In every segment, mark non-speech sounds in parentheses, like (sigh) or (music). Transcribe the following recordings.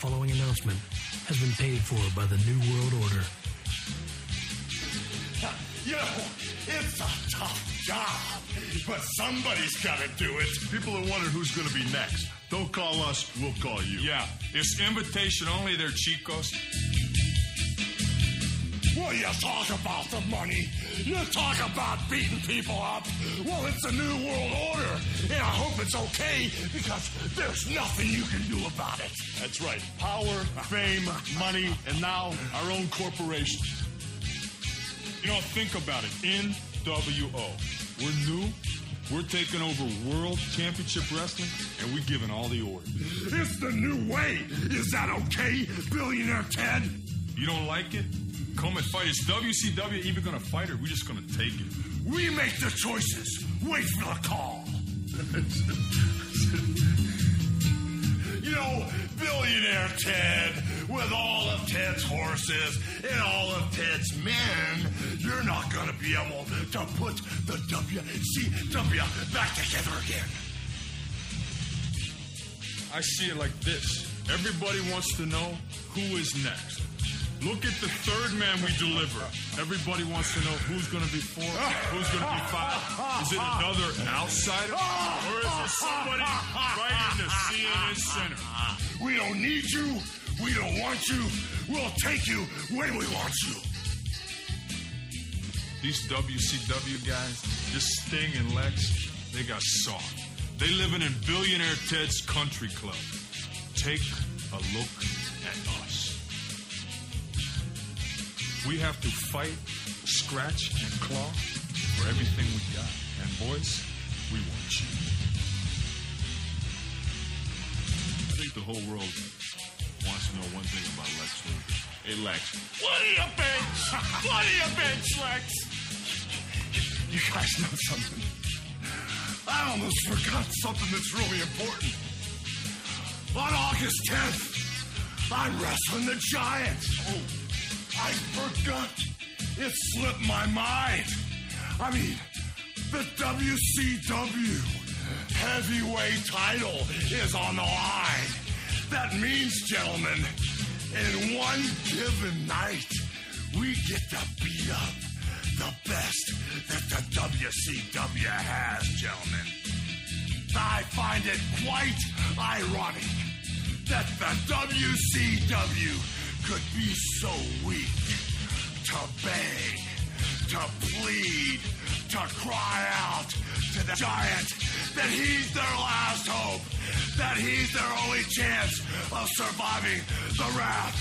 following announcement has been paid for by the New World Order. You know, it's a tough job, but somebody's got to do it. People are wondering who's going to be next. Don't call us, we'll call you. Yeah, it's invitation only there, chicos. Well, you talk about the money. You talk about beating people up. Well, it's a new world order, and I hope it's okay because there's nothing you can do about it. That's right. Power, fame, money, and now our own corporation. You know, think about it. NWO. We're new. We're taking over World Championship Wrestling, and we're giving all the orders. It's the new way. Is that okay, billionaire Ted? You don't like it? Come and fight. Is WCW even going to fight, or we just going to take it? We make the choices. Wait for the call. (laughs) you know, billionaire Ted, with all of Ted's horses and all of Ted's men, you're not going to be able to put the WCW back together again. I see it like this. Everybody wants to know who is next. Look at the third man we deliver. Everybody wants to know who's going to be four, who's going to be five. Is it another outsider, or is it somebody right in the CNN center? We don't need you. We don't want you. We'll take you when we want you. These WCW guys, this Sting and Lex, they got soft. They living in billionaire Ted's country club. Take a look at us. We have to fight, scratch, and claw for everything we got. And boys, we want you. I think the whole world wants to know one thing about Lex. Hey, Lex. What do you bench? What do you bench, Lex? You guys know something? I almost forgot something that's really important. On August 10th, I'm wrestling the Giant. Oh, I forgot. It slipped my mind. I mean, the WCW heavyweight title is on the line. That means, gentlemen, in one given night, we get to beat up the best that the WCW has, gentlemen. I find it quite ironic that the WCW could be so weak to beg, to plead, to cry out to the giant that he's their last hope, that he's their only chance of surviving the wrath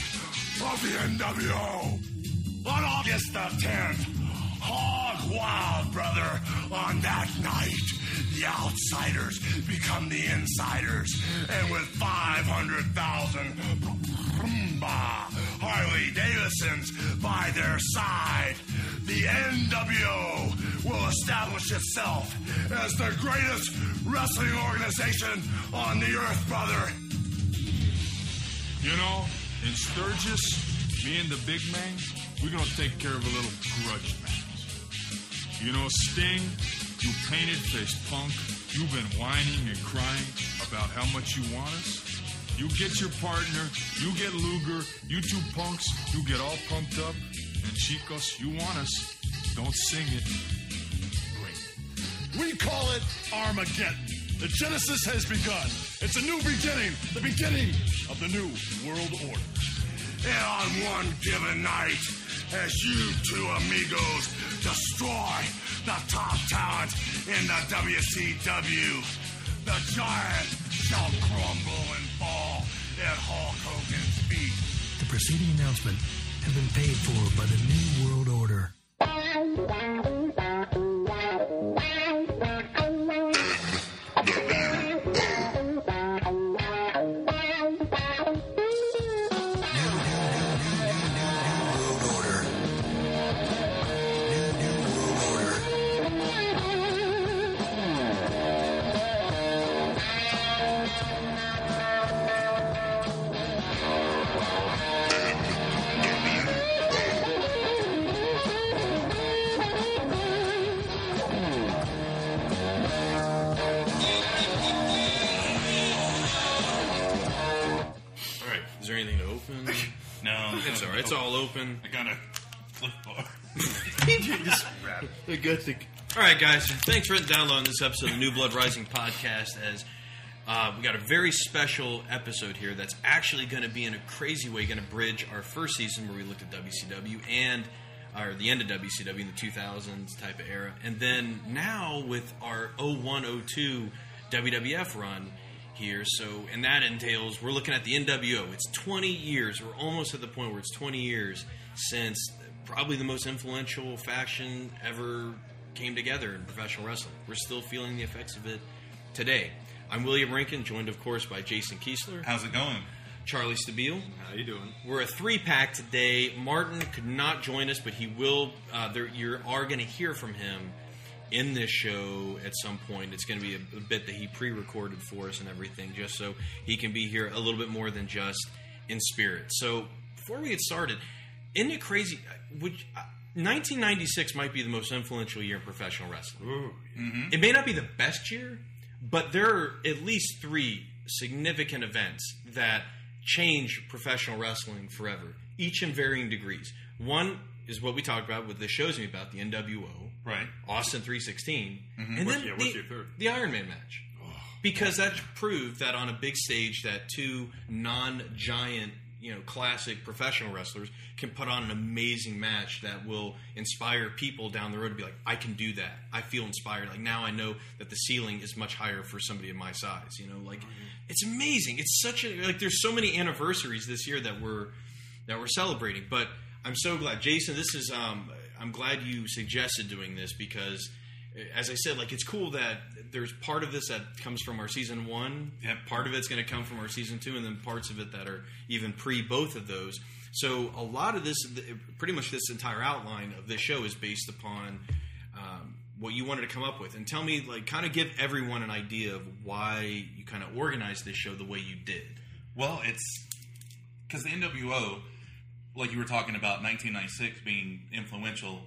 of the NWO. On August the 10th, hog wild, brother, on that night, the outsiders become the insiders, and with 500,000 Harley Davidsons by their side, the NWO will establish itself as the greatest wrestling organization on the earth, brother. You know, in Sturgis, me and the big man, we're gonna take care of a little grudge match. You know, Sting, you painted face punk, you've been whining and crying about how much you want us. You get your partner, you get Luger, you two punks, you get all pumped up, and Chicos, you want us. Don't sing it. Bring it. We call it Armageddon. The Genesis has begun. It's a new beginning, the beginning of the new world order. And on one given night, as you two amigos destroy the top talent in the WCW, the giant shall crumble and fall at Hulk Hogan's feet. The preceding announcement has been paid for by the New World Order. It's all right. It's all open. I got a flip bar. (laughs) (laughs) Good to- All right, guys. Thanks for downloading this episode of the New Blood Rising podcast. As uh, we got a very special episode here that's actually going to be in a crazy way going to bridge our first season where we looked at WCW and or the end of WCW in the 2000s type of era, and then now with our 0102 WWF run here. So, and that entails we're looking at the NWO. It's 20 years. We're almost at the point where it's 20 years since probably the most influential faction ever came together in professional wrestling. We're still feeling the effects of it today. I'm William Rankin, joined of course by Jason Kiesler, How's it going? Charlie Stabile. How are you doing? We're a three pack today. Martin could not join us, but he will. Uh, there, you are going to hear from him in this show at some point. It's going to be a, a bit that he pre recorded for us and everything, just so he can be here a little bit more than just in spirit. So before we get started, isn't it crazy? Would, uh, 1996 might be the most influential year in professional wrestling. It may not be the best year, but there are at least three significant events that change professional wrestling forever, each in varying degrees. One is what we talked about with the shows me about the NWO, Right. Austin 316, and What's- then yeah, the, your third? the Iron Man match. Because that proved that on a big stage, that two non-giant, you know, classic professional wrestlers can put on an amazing match that will inspire people down the road to be like, I can do that. I feel inspired. Like now, I know that the ceiling is much higher for somebody of my size. You know, like it's amazing. It's such a like. There's so many anniversaries this year that we're that we're celebrating. But I'm so glad, Jason. This is. Um, I'm glad you suggested doing this because, as I said, like it's cool that there's part of this that comes from our season one. Yep. Part of it's going to come from our season two, and then parts of it that are even pre both of those. So a lot of this, pretty much this entire outline of this show is based upon um, what you wanted to come up with. And tell me, like, kind of give everyone an idea of why you kind of organized this show the way you did. Well, it's because the NWO, like you were talking about, 1996 being influential.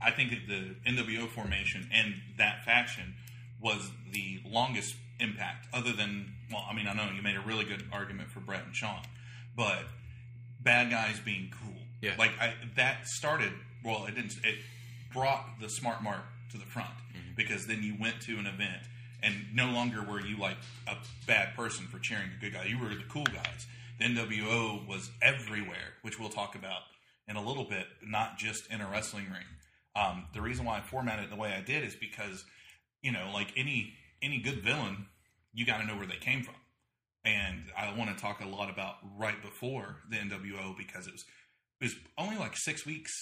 I think that the NWO formation and that faction was the longest impact, other than well, I mean, I know you made a really good argument for Bret and Shawn, but bad guys being cool. Yeah. Like I, that started. Well, it didn't. It brought the smart mark to the front mm-hmm. because then you went to an event and no longer were you like a bad person for cheering the good guy. You were the cool guys. The NWO was everywhere, which we'll talk about in a little bit, not just in a wrestling ring. Um, the reason why I formatted it the way I did is because, you know, like any any good villain, you got to know where they came from. And I want to talk a lot about right before the NWO because it was it was only like six weeks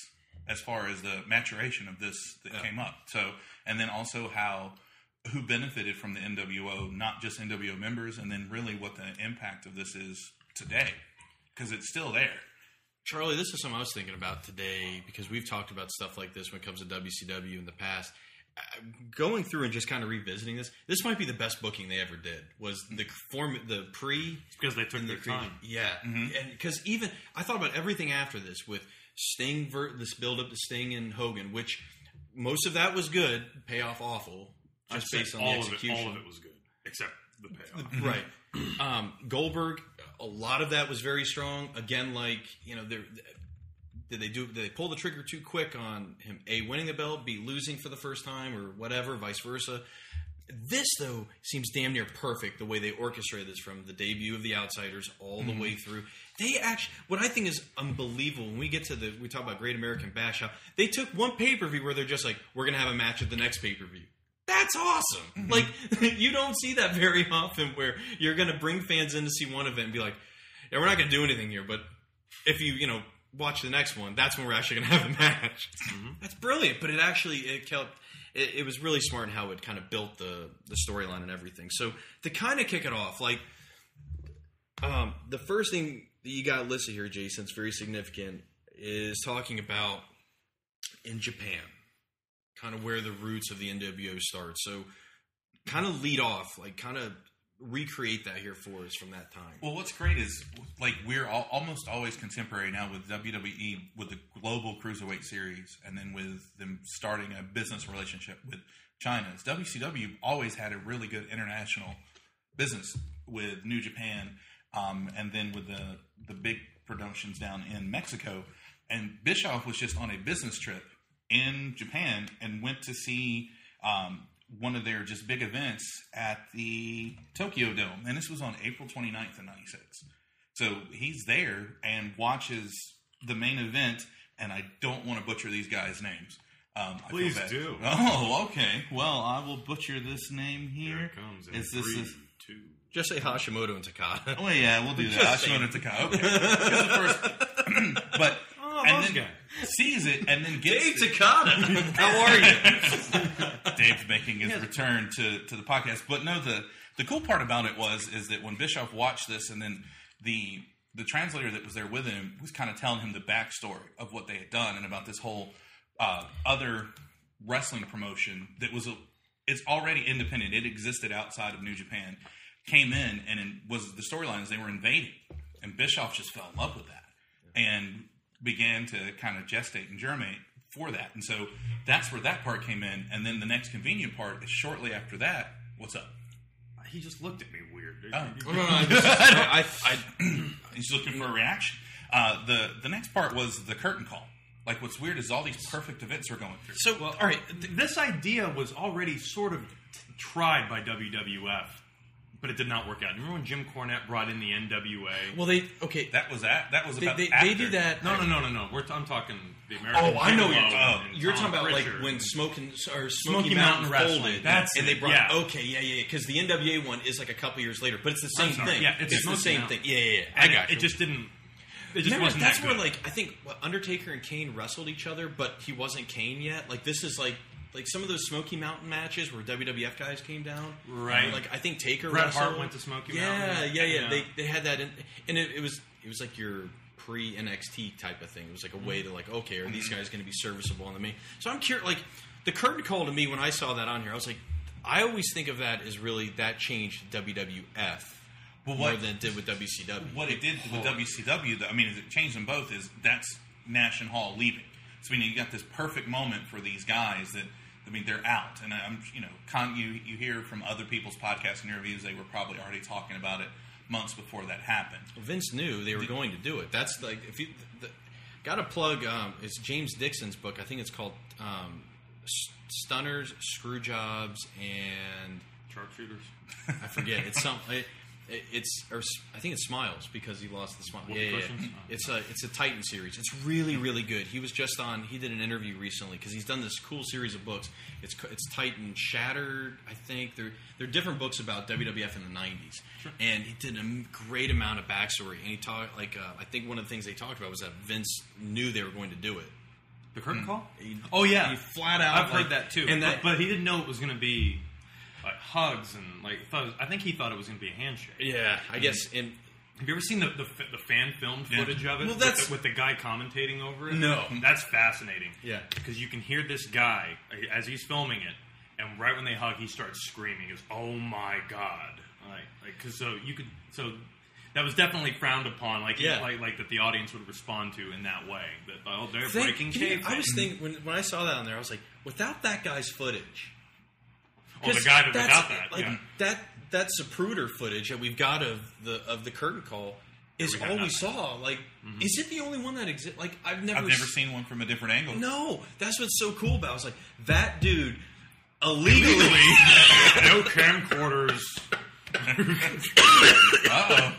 as far as the maturation of this that came up. So, and then also how who benefited from the NWO, not just NWO members, and then really what the impact of this is today because it's still there. Charlie, this is something I was thinking about today because we've talked about stuff like this when it comes to WCW in the past. Uh, Going through and just kind of revisiting this, this might be the best booking they ever did. Was the form the pre Because they took and the their time. Yeah, and because even I thought about everything after this with Sting, ver- this build up to Sting and Hogan, which most of that was good, payoff awful, I'd just based on all the of it. execution. All of it was good, except the payoff. Right. Um, Goldberg, a lot of that was very strong. Again, like you know, they're- did they do? Did they pull the trigger too quick on him? A winning the belt, B losing for the first time, or whatever, vice versa. This though seems damn near perfect the way they orchestrated this from the debut of the Outsiders all the mm-hmm. way through. They actually, what I think is unbelievable when we get to the, we talk about Great American Bash, how they took one pay per view where they're just like, we're gonna have a match at the next pay per view. That's awesome. Like (laughs) you don't see that very often where you're going to bring fans in to see one event and be like, "Yeah, we're not going to do anything here, but if you, you know, watch the next one, that's when we're actually going (laughs) to have a match." That's brilliant, but it actually it kept it, it was really smart in how it kind of built the the storyline and everything. So to kind of kick it off, like um, the first thing that you got listed here, Jason, it's very significant, is talking about in Japan, kind of where the roots of the NWO start. So, kind of lead off, like kind of recreate that here for us from that time. Well, what's great is like we're all, almost always contemporary now with WWE with the global cruiserweight series, and then with them starting a business relationship with China. WCW always had a really good international business with New Japan, um, and then with the the big productions down in Mexico, and Bischoff was just on a business trip in Japan and went to see um, one of their just big events at the Tokyo Dome, and this was on April 29th of '96. So he's there and watches the main event, and I don't want to butcher these guys' names. Um, Please bad. do. (laughs) Oh, okay. Well, I will butcher this name here. Here it comes. in Is this three, is- two. Just say Hashimoto and Takada. Oh yeah, we'll do that. (laughs) Just Hashimoto and Takada. Okay. (laughs) Because the first, (clears throat) but Oh, and those then guys. Sees it and then gets Hey it. Takada, (laughs) how are you? Dave's making his return to, to the podcast. But no, the the cool part about it was is that when Bischoff watched this, and then the the translator that was there with him was kind of telling him the backstory of what they had done and about this whole uh, other wrestling promotion that was a, it's already independent. It existed outside of New Japan. Came in and in, was the storyline is they were invading, and Bischoff just fell in love with that and began to kind of gestate and germinate for that. And so that's where that part came in. And then the next convenient part is shortly after that. What's up? He just looked at me weird. Oh. No, no, I, just, (laughs) I, I, (clears throat) He's looking for a reaction. Uh, the the next part was the curtain call. Like what's weird is all these perfect events are going through. so Well, all right. th- this idea was already sort of t- tried by WWF, but it did not work out. Remember when Jim Cornette brought in the NWA? Well, they okay. that was that. That was They, about they, after. they do that. no, no, no, no, no. We're t- I'm talking the American. Oh, I know what you're talking. You're Tom talking about Pritchard. like when Smoking or Smoky, Smoky Mountain, Mountain folded. That's and it, they brought. yeah. Okay, yeah, yeah, because the NWA one is like a couple years later, but it's the same thing. yeah, it's the same Mountain. thing. Yeah, yeah, yeah. I And got it, you. it just didn't. It just Remember, wasn't that's that where like I think Undertaker and Kane wrestled each other, but he wasn't Kane yet. Like this is like like some of those Smoky Mountain matches where WWF guys came down. Right. Like I think Taker. Bret wrestled. Hart went to Smoky yeah, Mountain. Yeah, yeah, Yeah. They they had that, in, and it, it was it was like your pre NXT type of thing. It was like a way to like okay, are these mm-hmm. guys going to be serviceable on the main? So I'm curious. Like the curtain call to me when I saw that on here, I was like, I always think of that as really that changed WWF. Well, more what- than it did with WCW. what it did with WCW, though, I mean, it changed them both. Is that's Nash and Hall leaving. So I mean, you got this perfect moment for these guys that I mean they're out, and I'm you know, con, you you hear from other people's podcasts and interviews they were probably already talking about it months before that happened. Vince knew they were going to do it. That's like if you the, got to plug. Um, it's James Dixon's book. I think it's called um, S- Stunners, Screw Jobs, and Sharpshooters. I forget. It's some. (laughs) It, it's or I think it's Smiles because he lost the smile. Yeah, yeah, yeah. It's a it's a Titan series. It's really really good. He was just on. He did an interview recently because he's done this cool series of books. It's it's Titan Shattered. I think they're they're different books about WWF in the '90s, Sure. and he did a great amount of backstory. And he talked like uh, I think one of the things they talked about was that Vince knew they were going to do it. The curtain call? He- Oh yeah, he flat out, I've like- heard that too. and And that- but, but he didn't know it was going to be like hugs and like. Thought, I think he thought it was going to be a handshake. Yeah, I guess. And Have you ever seen the the, the fan filmed Yeah. footage of it? Well, with that's- the, with the guy commentating over it. No. that's fascinating. Yeah. because you can hear this guy as he's filming it, and right when they hug, he starts screaming. He goes, "Oh my god!" Like, like because so you could so. That was definitely frowned upon, like Yeah. like, like that the audience would respond to in that way. That oh, they're Think- breaking you-. I was thinking when, when I saw that on there, I was like, without that guy's footage. Oh, the guy that that's- without that, like yeah. that that Zapruder footage that we've got of the of the curtain call is got all we saw. Like, is it the only one that exists? Like, I've never, I've never s- seen one from a different angle. No, that's what's so cool about. it. I was like, that dude illegally. (laughs) no camcorders. (laughs) Uh-oh.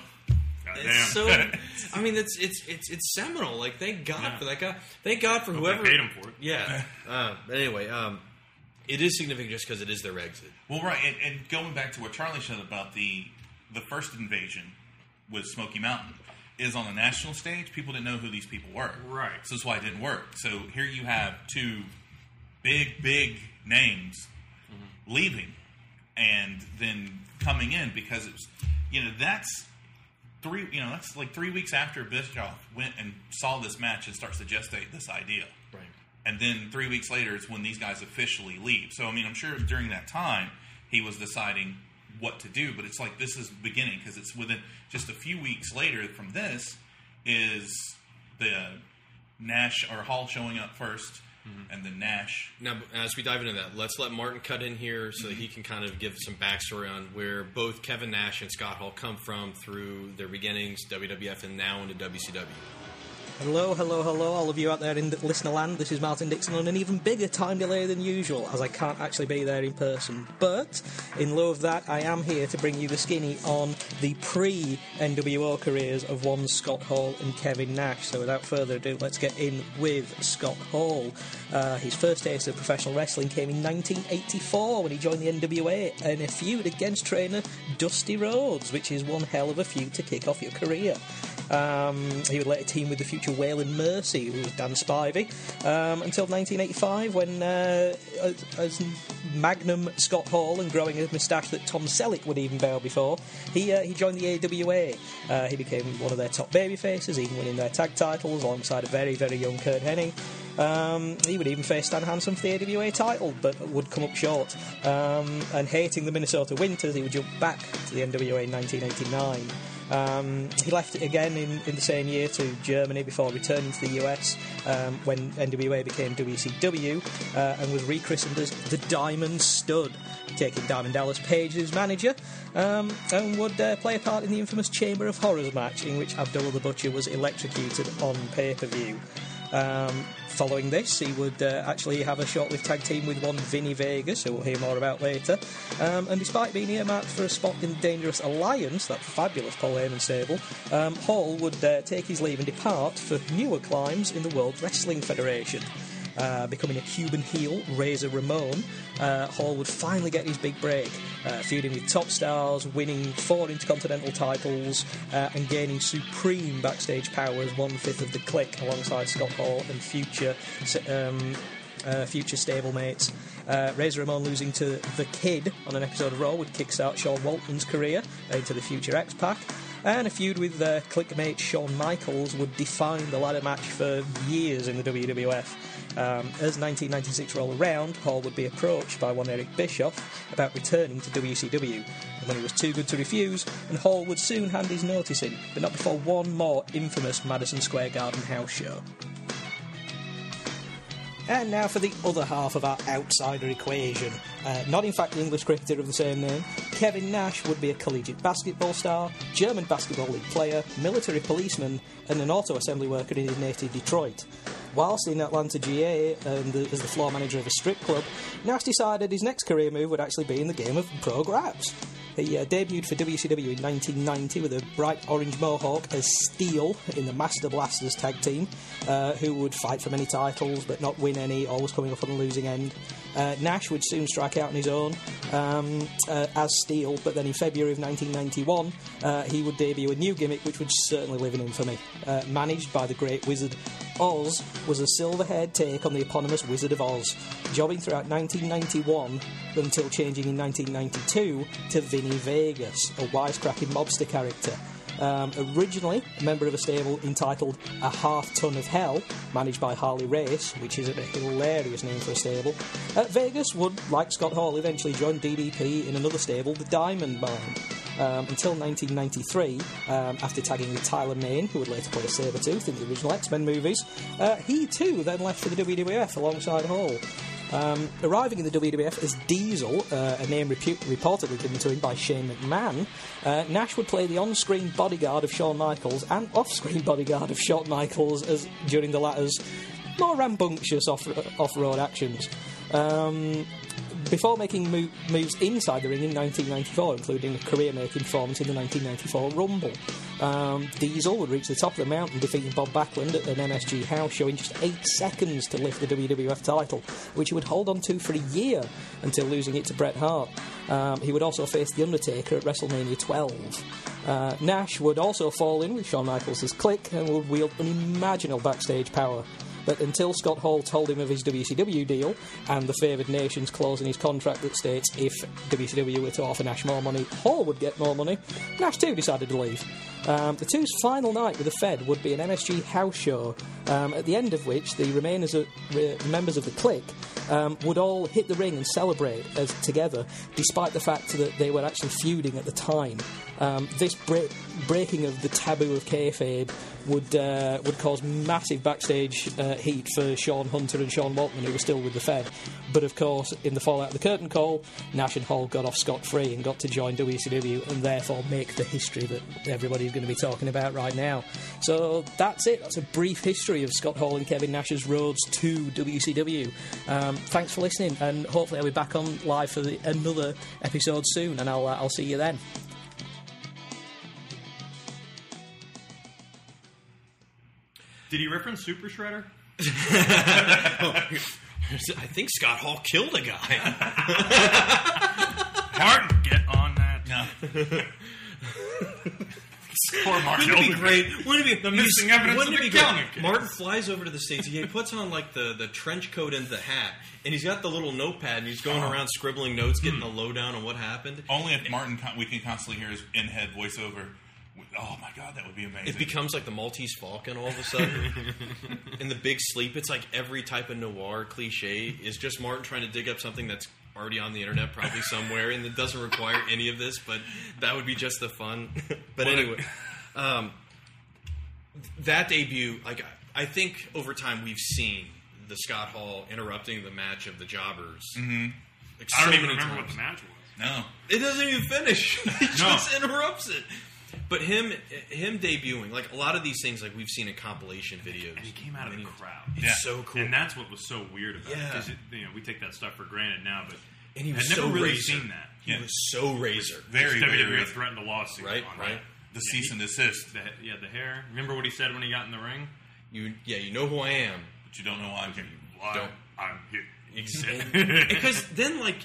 It's so. (laughs) I mean, it's it's it's it's seminal. Like, thank God Yeah. for that guy. Thank God for whoever paid him for it. Yeah. Uh, but anyway, um, it is significant just because it is their exit. Well, right, and, and going back to what Charlie said about the the first invasion with Smoky Mountain is on the national stage. People didn't know who these people were, Right. So that's why it didn't work. So here you have two big, big names mm-hmm. leaving, and then coming in because it was, you know, that's three, you know, that's like three weeks after Bischoff went and saw this match and starts to gestate this idea Right. And then three weeks later is when these guys officially leave. So I mean, I'm sure during that time he was deciding what to do, but it's like this is the beginning because it's within just a few weeks later from this is the Nash or Hall showing up first mm-hmm. and then Nash. Now, as we dive into that, let's let Martin cut in here so that he mm-hmm. can kind of give some backstory on where both Kevin Nash and Scott Hall come from through their beginnings, WWF, and now into WCW. Hello, hello, hello, all of you out there in listener land. This is Martin Dixon on an even bigger time delay than usual, as I can't actually be there in person. But in lieu of that, I am here to bring you the skinny on the pre NWO careers of one Scott Hall and Kevin Nash. So without further ado, let's get in with Scott Hall. Uh, his first taste of professional wrestling came in 1984 when he joined the NWA in a feud against trainer Dusty Rhodes, which is one hell of a feud to kick off your career. Um, he would later team with the future Waylon Mercy, who was Dan Spivey, um, until 1985 when, uh, as, Magnum Scott Hall and growing a moustache that Tom Selleck would even bow before, he uh, he joined the AWA. Uh, he became one of their top baby faces, even winning their tag titles alongside a very, very young Curt Hennig. Um, he would even face Stan Hansen for the AWA title, but would come up short. Um, and hating the Minnesota Winters, he would jump back to the NWA in 1989. Um, he left it again in, in the same year to Germany before returning to the US um, when NWA became WCW uh, and was rechristened as the Diamond Stud, taking Diamond Dallas Page as manager um, and would uh, play a part in the infamous Chamber of Horrors match in which Abdullah the Butcher was electrocuted on pay per view. Um, following this, he would uh, actually have a short-lived tag team with one Vinny Vegas, who we'll hear more about later. Um, and despite being earmarked for a spot in Dangerous Alliance, that fabulous Paul Heyman stable, um, Hall would uh, take his leave and depart for newer climbs in the World Wrestling Federation. Uh, becoming a Cuban heel, Razor Ramon, uh, Hall would finally get his big break, uh, feuding with top stars, winning four intercontinental titles, uh, and gaining supreme backstage power as one fifth of the clique alongside Scott Hall and future. Um, uh, future stablemates. Uh, Razor Ramon losing to The Kid on an episode of Raw would kickstart Sean Waltman's career into the future X Pac. And a feud with uh, clickmate Shawn Michaels would define the ladder match for years in the WWF. Um, as 1996 rolled around, Hall would be approached by one Eric Bischoff about returning to WCW. And when he was too good to refuse, and Hall would soon hand his notice in, but not before one more infamous Madison Square Garden house show. And now for the other half of our outsider equation. Uh, not, in fact, the English cricketer of the same name. Kevin Nash would be a collegiate basketball star, German basketball league player, military policeman, and an auto assembly worker in his native Detroit. Whilst in Atlanta GA and um, the, as the floor manager of a strip club, Nash decided his next career move would actually be in the game of pro graps. He uh, debuted for WCW in 1990 with a bright orange mohawk as Steel in the Master Blasters tag team, uh, who would fight for many titles but not win any, always coming up on the losing end. Uh, Nash would soon strike out on his own um, uh, as Steel, but then in February of 1991, uh, he would debut a new gimmick which would certainly live in infamy. Uh, managed by the great wizard Oz was a silver haired take on the eponymous Wizard of Oz, jobbing throughout 1991 until changing in 1992 to Vinny Vegas, a wisecracking mobster character. Um, originally a member of a stable entitled A Half Ton of Hell, managed by Harley Race, which is a hilarious name for a stable, uh, Vegas would, like Scott Hall, eventually join DDP in another stable, the Diamond Mine. Um, until 1993, um, after tagging with Tyler Mane, who would later play Sabretooth in the original X Men movies, uh, he too then left for the WWF alongside Hall. Um, arriving in the WWF as Diesel, uh, a name repu- reportedly given to him by Shane McMahon, uh, Nash would play the on-screen bodyguard of Shawn Michaels and off-screen (laughs) bodyguard of Shawn Michaels as during the latter's more rambunctious off- off-road actions. Um, before making mo- moves inside the ring in 1994, including a career-making performance in the 1994 Rumble. Um, Diesel would reach the top of the mountain, defeating Bob Backlund at an MSG house show in just eight seconds to lift the WWF title, which he would hold on to for a year until losing it to Bret Hart. Um, he would also face The Undertaker at WrestleMania 12. Uh, Nash would also fall in with Shawn Michaels' clique and would wield unimaginable backstage power. But until Scott Hall told him of his WCW deal and the favoured nations clause in his contract that states if WCW were to offer Nash more money, Hall would get more money, Nash too decided to leave. Um, the two's final night with the Fed would be an MSG house show, um, at the end of which the remainers of, re- members of the clique um, would all hit the ring and celebrate as together, despite the fact that they were actually feuding at the time. Um, this bri- breaking of the taboo of kayfabe would uh, would cause massive backstage uh, heat for Sean Hunter and Sean Waltman, who were still with the Fed. But of course, in the fallout of the curtain call, Nash and Hall got off scot free and got to join WCW, and therefore make the history that everybody's going to be talking about right now. So that's it. That's a brief history of Scott Hall and Kevin Nash's roads to WCW. Um, thanks for listening, and hopefully I'll be back on live for the, another episode soon, and I'll uh, I'll see you then. Did he reference Super Shredder? (laughs) I think Scott Hall killed a guy. (laughs) Martin, get on that. No. (laughs) Poor Mark. Wouldn't it be great? Wouldn't it be The missing evidence Wouldn't of it the be great? Case. Martin flies over to the states. He puts on like the, the trench coat and the hat, and he's got the little notepad, and he's going Oh. around scribbling notes, getting (clears throat) the lowdown on what happened. Only if Martin con- we can constantly hear his in-head voiceover. Oh my god, that would be amazing. It becomes like the Maltese Falcon all of a sudden. (laughs) In the Big Sleep, it's like every type of noir cliche is just Martin trying to dig up something that's already on the internet, probably somewhere, and it doesn't require any of this. But that would be just the fun. (laughs) but anyway, um, that debut, like I I think over time we've seen the Scott Hall interrupting the match of the Jobbers. Mm-hmm. Like I don't so even remember times. what the match was. no. It doesn't even finish. (laughs) he No. just interrupts it. But him, him debuting, like a lot of these things, like we've seen in compilation videos. And he came out of the crowd. It's Yeah. so cool. And that's what was so weird about Yeah. it. Because you know, we take that stuff for granted now, but And he I'd was never so really razor. seen that. he Yeah. was so razor. Very, very, WWE very threatened a lawsuit. Right, on right. that. the Yeah, cease he- and desist, The, yeah, the hair. Remember what he said when he got in the ring? You, yeah, you know who I am. but you don't know why I'm here. Well, Don't. I'm here. (laughs) because then, like,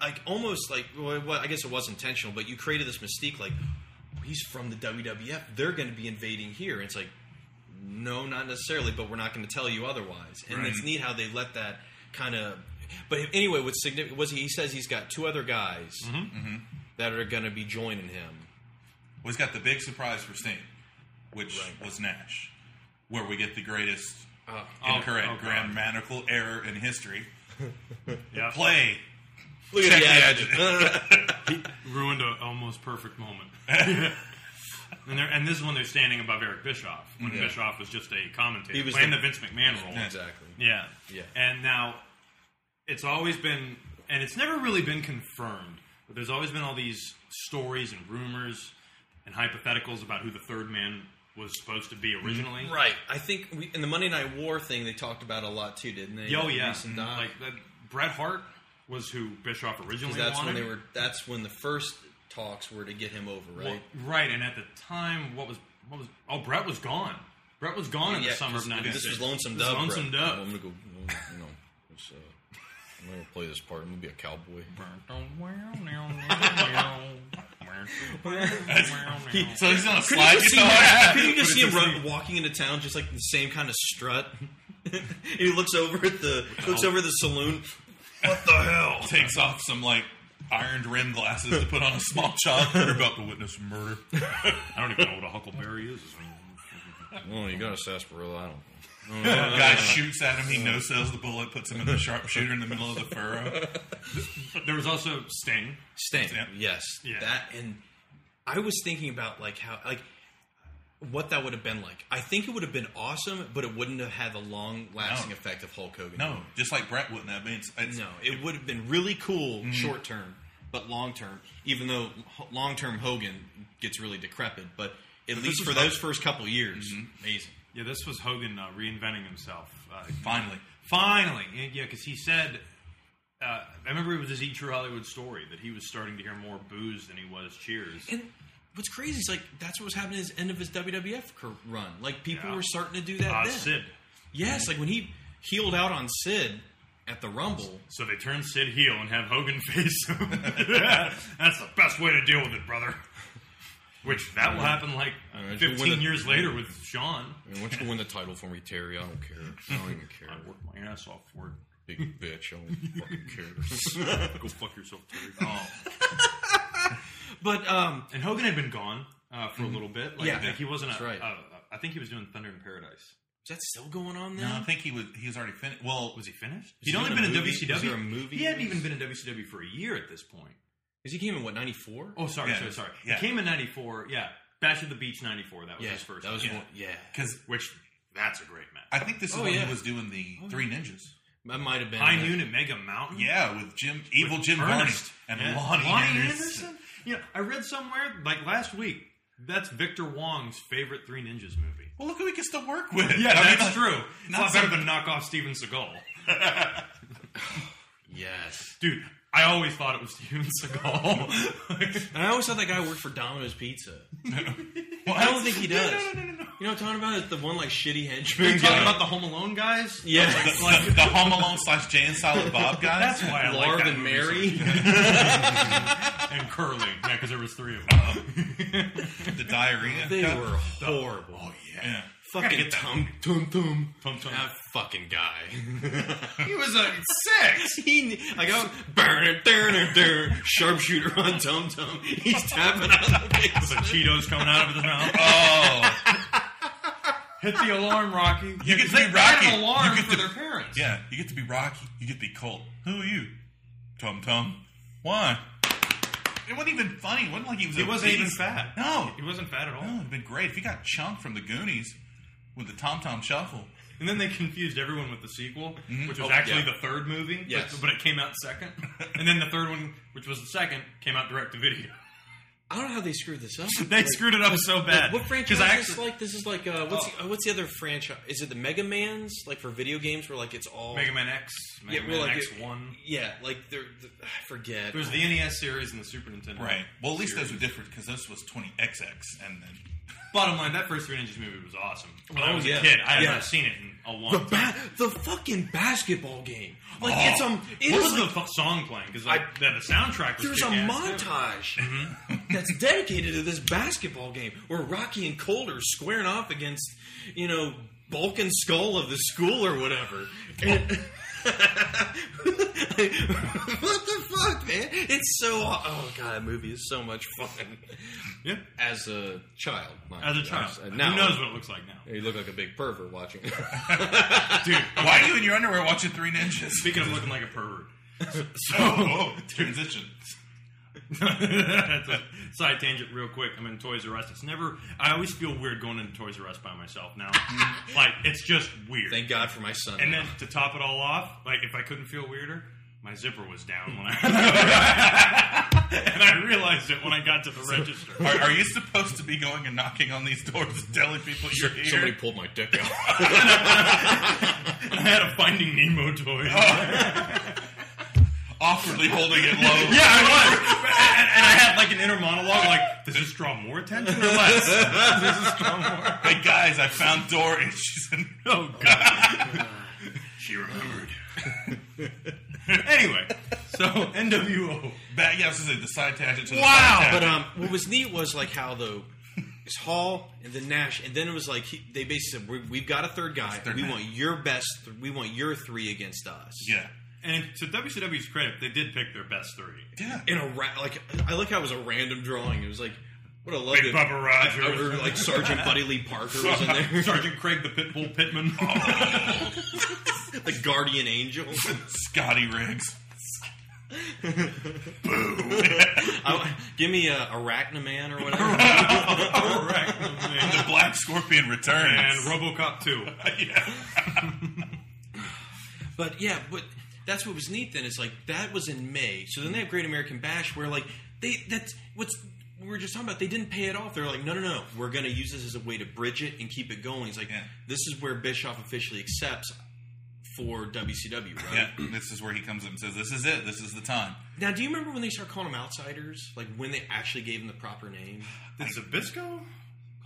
like almost like, well, well, I guess it was intentional, but you created this mystique, like, he's from the WWF. They're going to be invading here. And it's like, no, not necessarily, but we're not going to tell you otherwise. And Right. it's neat how they let that kind of. But anyway, what's significant was he, he says he's got two other guys that are going to be joining him. Well, he's got the big surprise for Sting, which was Nash, where we get the greatest Uh, incorrect oh, God. grammatical error in history. (laughs) Yeah. Play. look Check at the the engine. (laughs) (laughs) Ruined an almost perfect moment. (laughs) and, and this is when they're standing above Eric Bischoff, when Yeah. Bischoff was just a commentator He was playing the- the, Vince McMahon role. exactly. Yeah. Yeah. And now it's always been, and it's never really been confirmed, but there's always been all these stories and rumors and hypotheticals about who the third man was supposed to be originally. Right. I think we, in the Monday Night War thing, they talked about a lot too, didn't they? Oh That yeah, recent doc. like that, Bret Hart was who Bischoff originally 'Cause that's wanted. when they were. That's when the first talks were to get him over, right? Well, right, and at the time, what was what was? Oh, Bret was gone. Bret was gone in the Yeah, summer of '96. This was Lonesome Dove. Lonesome bro. Dove. I'm gonna go. You know, it's, uh, I'm gonna play this part. I'm gonna be a cowboy. (laughs) So he's on a slide Could you, guitar. could you just see him run, walking into town, just like the same kind of strut? (laughs) he looks over at the looks over at the saloon. What the hell? Takes off some like ironed rim glasses to put on a small (laughs) child. You're about to witness murder. (laughs) I don't even know what a huckleberry is. Oh, you got a sarsaparilla. I don't. Know. Guy shoots at him. He no sells the bullet. Puts him in the sharpshooter in the middle of the furrow. There was also Sting. Sting. Yes. Yeah. That and I was thinking about like how like what that would have been like. I think it would have been awesome, but it wouldn't have had the long lasting No. effect of Hulk Hogan. No, just like Bret wouldn't have been. It's, it's, No, it would have been really cool short term, but long term, even though long term Hogan gets really decrepit, but at least for Hogan. those first couple years, amazing. Yeah, this was Hogan uh, reinventing himself. Uh, Finally. finally, yeah, because he said. Uh, I remember it was his E True Hollywood story that he was starting to hear more booze than he was cheers. And what's crazy is like that's what was happening at the end of his WWF run. Like people Yeah. were starting to do that. Uh, then. Sid. Yes, like when he healed out on Sid at the Rumble. So they turn Sid heel and have Hogan (laughs) face him. (laughs) That's the best way to deal with it, brother. Which that will happen like I don't know, if you 15 win the- years later with Sean. I mean, don't you win the title for me, Terry? I don't care. I don't even care. I work my ass off for it. Big bitch. I don't fucking care. (laughs) Go fuck yourself, Terry. Oh. But um, And Hogan had been gone uh, for a little bit. Like, Yeah. like he wasn't. That's a, right. uh, I think he was doing Thunder in Paradise. is that still going on No, then? I think he was. He was already finished. Well, Was he finished? Is He'd he only been in movie? WCW. Is there a movie He hadn't even been in WCW for a year at this point. Because he came in what ninety four? Oh, sorry, Yeah, sorry, sorry. yeah. He came in '94. Yeah, Bash at the Beach '94. That was Yeah, his first. that was one. Yeah, Because which that's a great match. I think this is Oh, when yeah. he was doing the Three Ninjas. that might have been High Noon at Mega Mountain. Yeah, with Jim, evil With Jim Varney Ernest. and Yeah. Loni, Anderson. Yeah, I read somewhere like last week that's Victor Wong's favorite Three Ninjas movie. Well, look who we can still work with. Yeah, I mean, that's like, true. It's a not lot better than knock off Steven Seagal. (laughs) (laughs) yes. Dude, I always thought it was Steven Seagal. (laughs) And I always thought that guy worked for Domino's Pizza. (laughs) Well, I don't think he (laughs) does. You know what I'm talking about? It's the one like shitty henchman. You're talking guy. about the Home Alone guys? yeah, the, the Home Alone slash Jay and Silent Bob guys. That's why I like that and Mary. and Curly. Yeah, because there was three of them. Um, the diarrhea. they cup. were horrible. Oh yeah. Yeah. Fucking get tum tum tum Tum Tum. That fucking guy. (laughs) He was a (laughs) six. he like I burn burn burn sharpshooter on tum tum. He's tapping out the The basement. Cheetos coming out of his mouth. (laughs) Oh, Hit the alarm, Rocky. You get to be Rocky. an alarm You get for to- their parents. yeah. You get to be Rocky. You get to be Colt. Who are you? Tum Tum. Why? It wasn't even funny. It wasn't like he was. He wasn't even fat. No. He wasn't fat at all. No, it'd been great if he got Chunk from the Goonies with the Tom Tom Shuffle. And then they confused everyone with the sequel, which was Oh, actually yeah. the third movie. Yes. But, but it came out second. (laughs) and then the third one, which was the second, came out direct to video. I don't know how they screwed this up. (laughs) They screwed it up so bad. What franchise I is actually, like? This is like uh, what's the, uh, what's the other franchise? Is it the Mega Man's like for video games where like it's all Mega Man X, Mega Yeah, Man like X One. Yeah, like they're, the I forget. There was the NES series and the Super Nintendo. Right. Well, at least those were different because this was 20XX, and then Bottom line, that first Three Ninjas movie was awesome. When I Oh, was yeah. a kid, I had Yeah. never seen it in a long the time. ba- the fucking basketball game. Like Oh. it's um, it what was like- the fu- song playing? Because like, the, the soundtrack was there's a montage Mm-hmm. that's dedicated to this basketball game where Rocky and Colt are squaring off against, you know, Bulk and Skull of the school or whatever. And- (laughs) what the fuck, man? It's so oh god, that movie is so much fun. Yeah. As a child, As a child. Uh, now, Who knows what it looks like now? You look like a big pervert watching. it. (laughs) Dude, why are you in your underwear watching Three Ninjas? speaking of looking like a pervert. (laughs) So oh, transition. That's a side tangent, real quick. I'm in Toys R Us. It's never. I always feel weird going into Toys R Us by myself now. (laughs) like it's just weird. Thank God for my son. and now. then to top it all off, like if I couldn't feel weirder, my zipper was down when I. (laughs) (laughs) and I realized it when I got to the register. Are, are you supposed to be going and knocking on these doors and telling people you're here? Somebody pulled my dick out. I had a Finding Nemo toy. Oh. Awkwardly holding it low. (laughs) Yeah, I was. And, and I had like an inner monologue, like, does this draw more attention or less? (laughs) does this draw more? Hey guys, I found Dory. And she's in. Oh god. (laughs) she remembered. anyway, so NWO. Back, yeah, this is the side tangent to the Wow! side but um, what was neat was like how the it's Hall and then Nash, and then it was like he, they basically said, we, "We've got a third guy. Third we man. want your best. Th- we want your three against us." yeah, And to WCW's credit, they did pick their best three. yeah. In a ra- like, I like how it was a random drawing. It was like, what a love Big it. Papa Rogers. Or like Sergeant Buddy Lee Parker was in there. (laughs) Sergeant Craig the Pitbull Pittman. (laughs) the Guardian Angel. Scotty Riggs. (laughs) I, give me a Arachnaman or whatever. The Black Scorpion returns. and RoboCop 2. yeah. But yeah, but that's what was neat. Then is like that was in May. So then they have Great American Bash, where like they that's what's we were just talking about. They didn't pay it off. They're like, no, no, no. We're going to use this as a way to bridge it and keep it going. It's like Yeah. this is where Bischoff officially accepts for WCW, right? Yeah, (clears throat) this is where he comes up and says, "This is it. This is the time." Now, do you remember when they started calling them outsiders? Like when they actually gave them the proper name? Did Zbyszko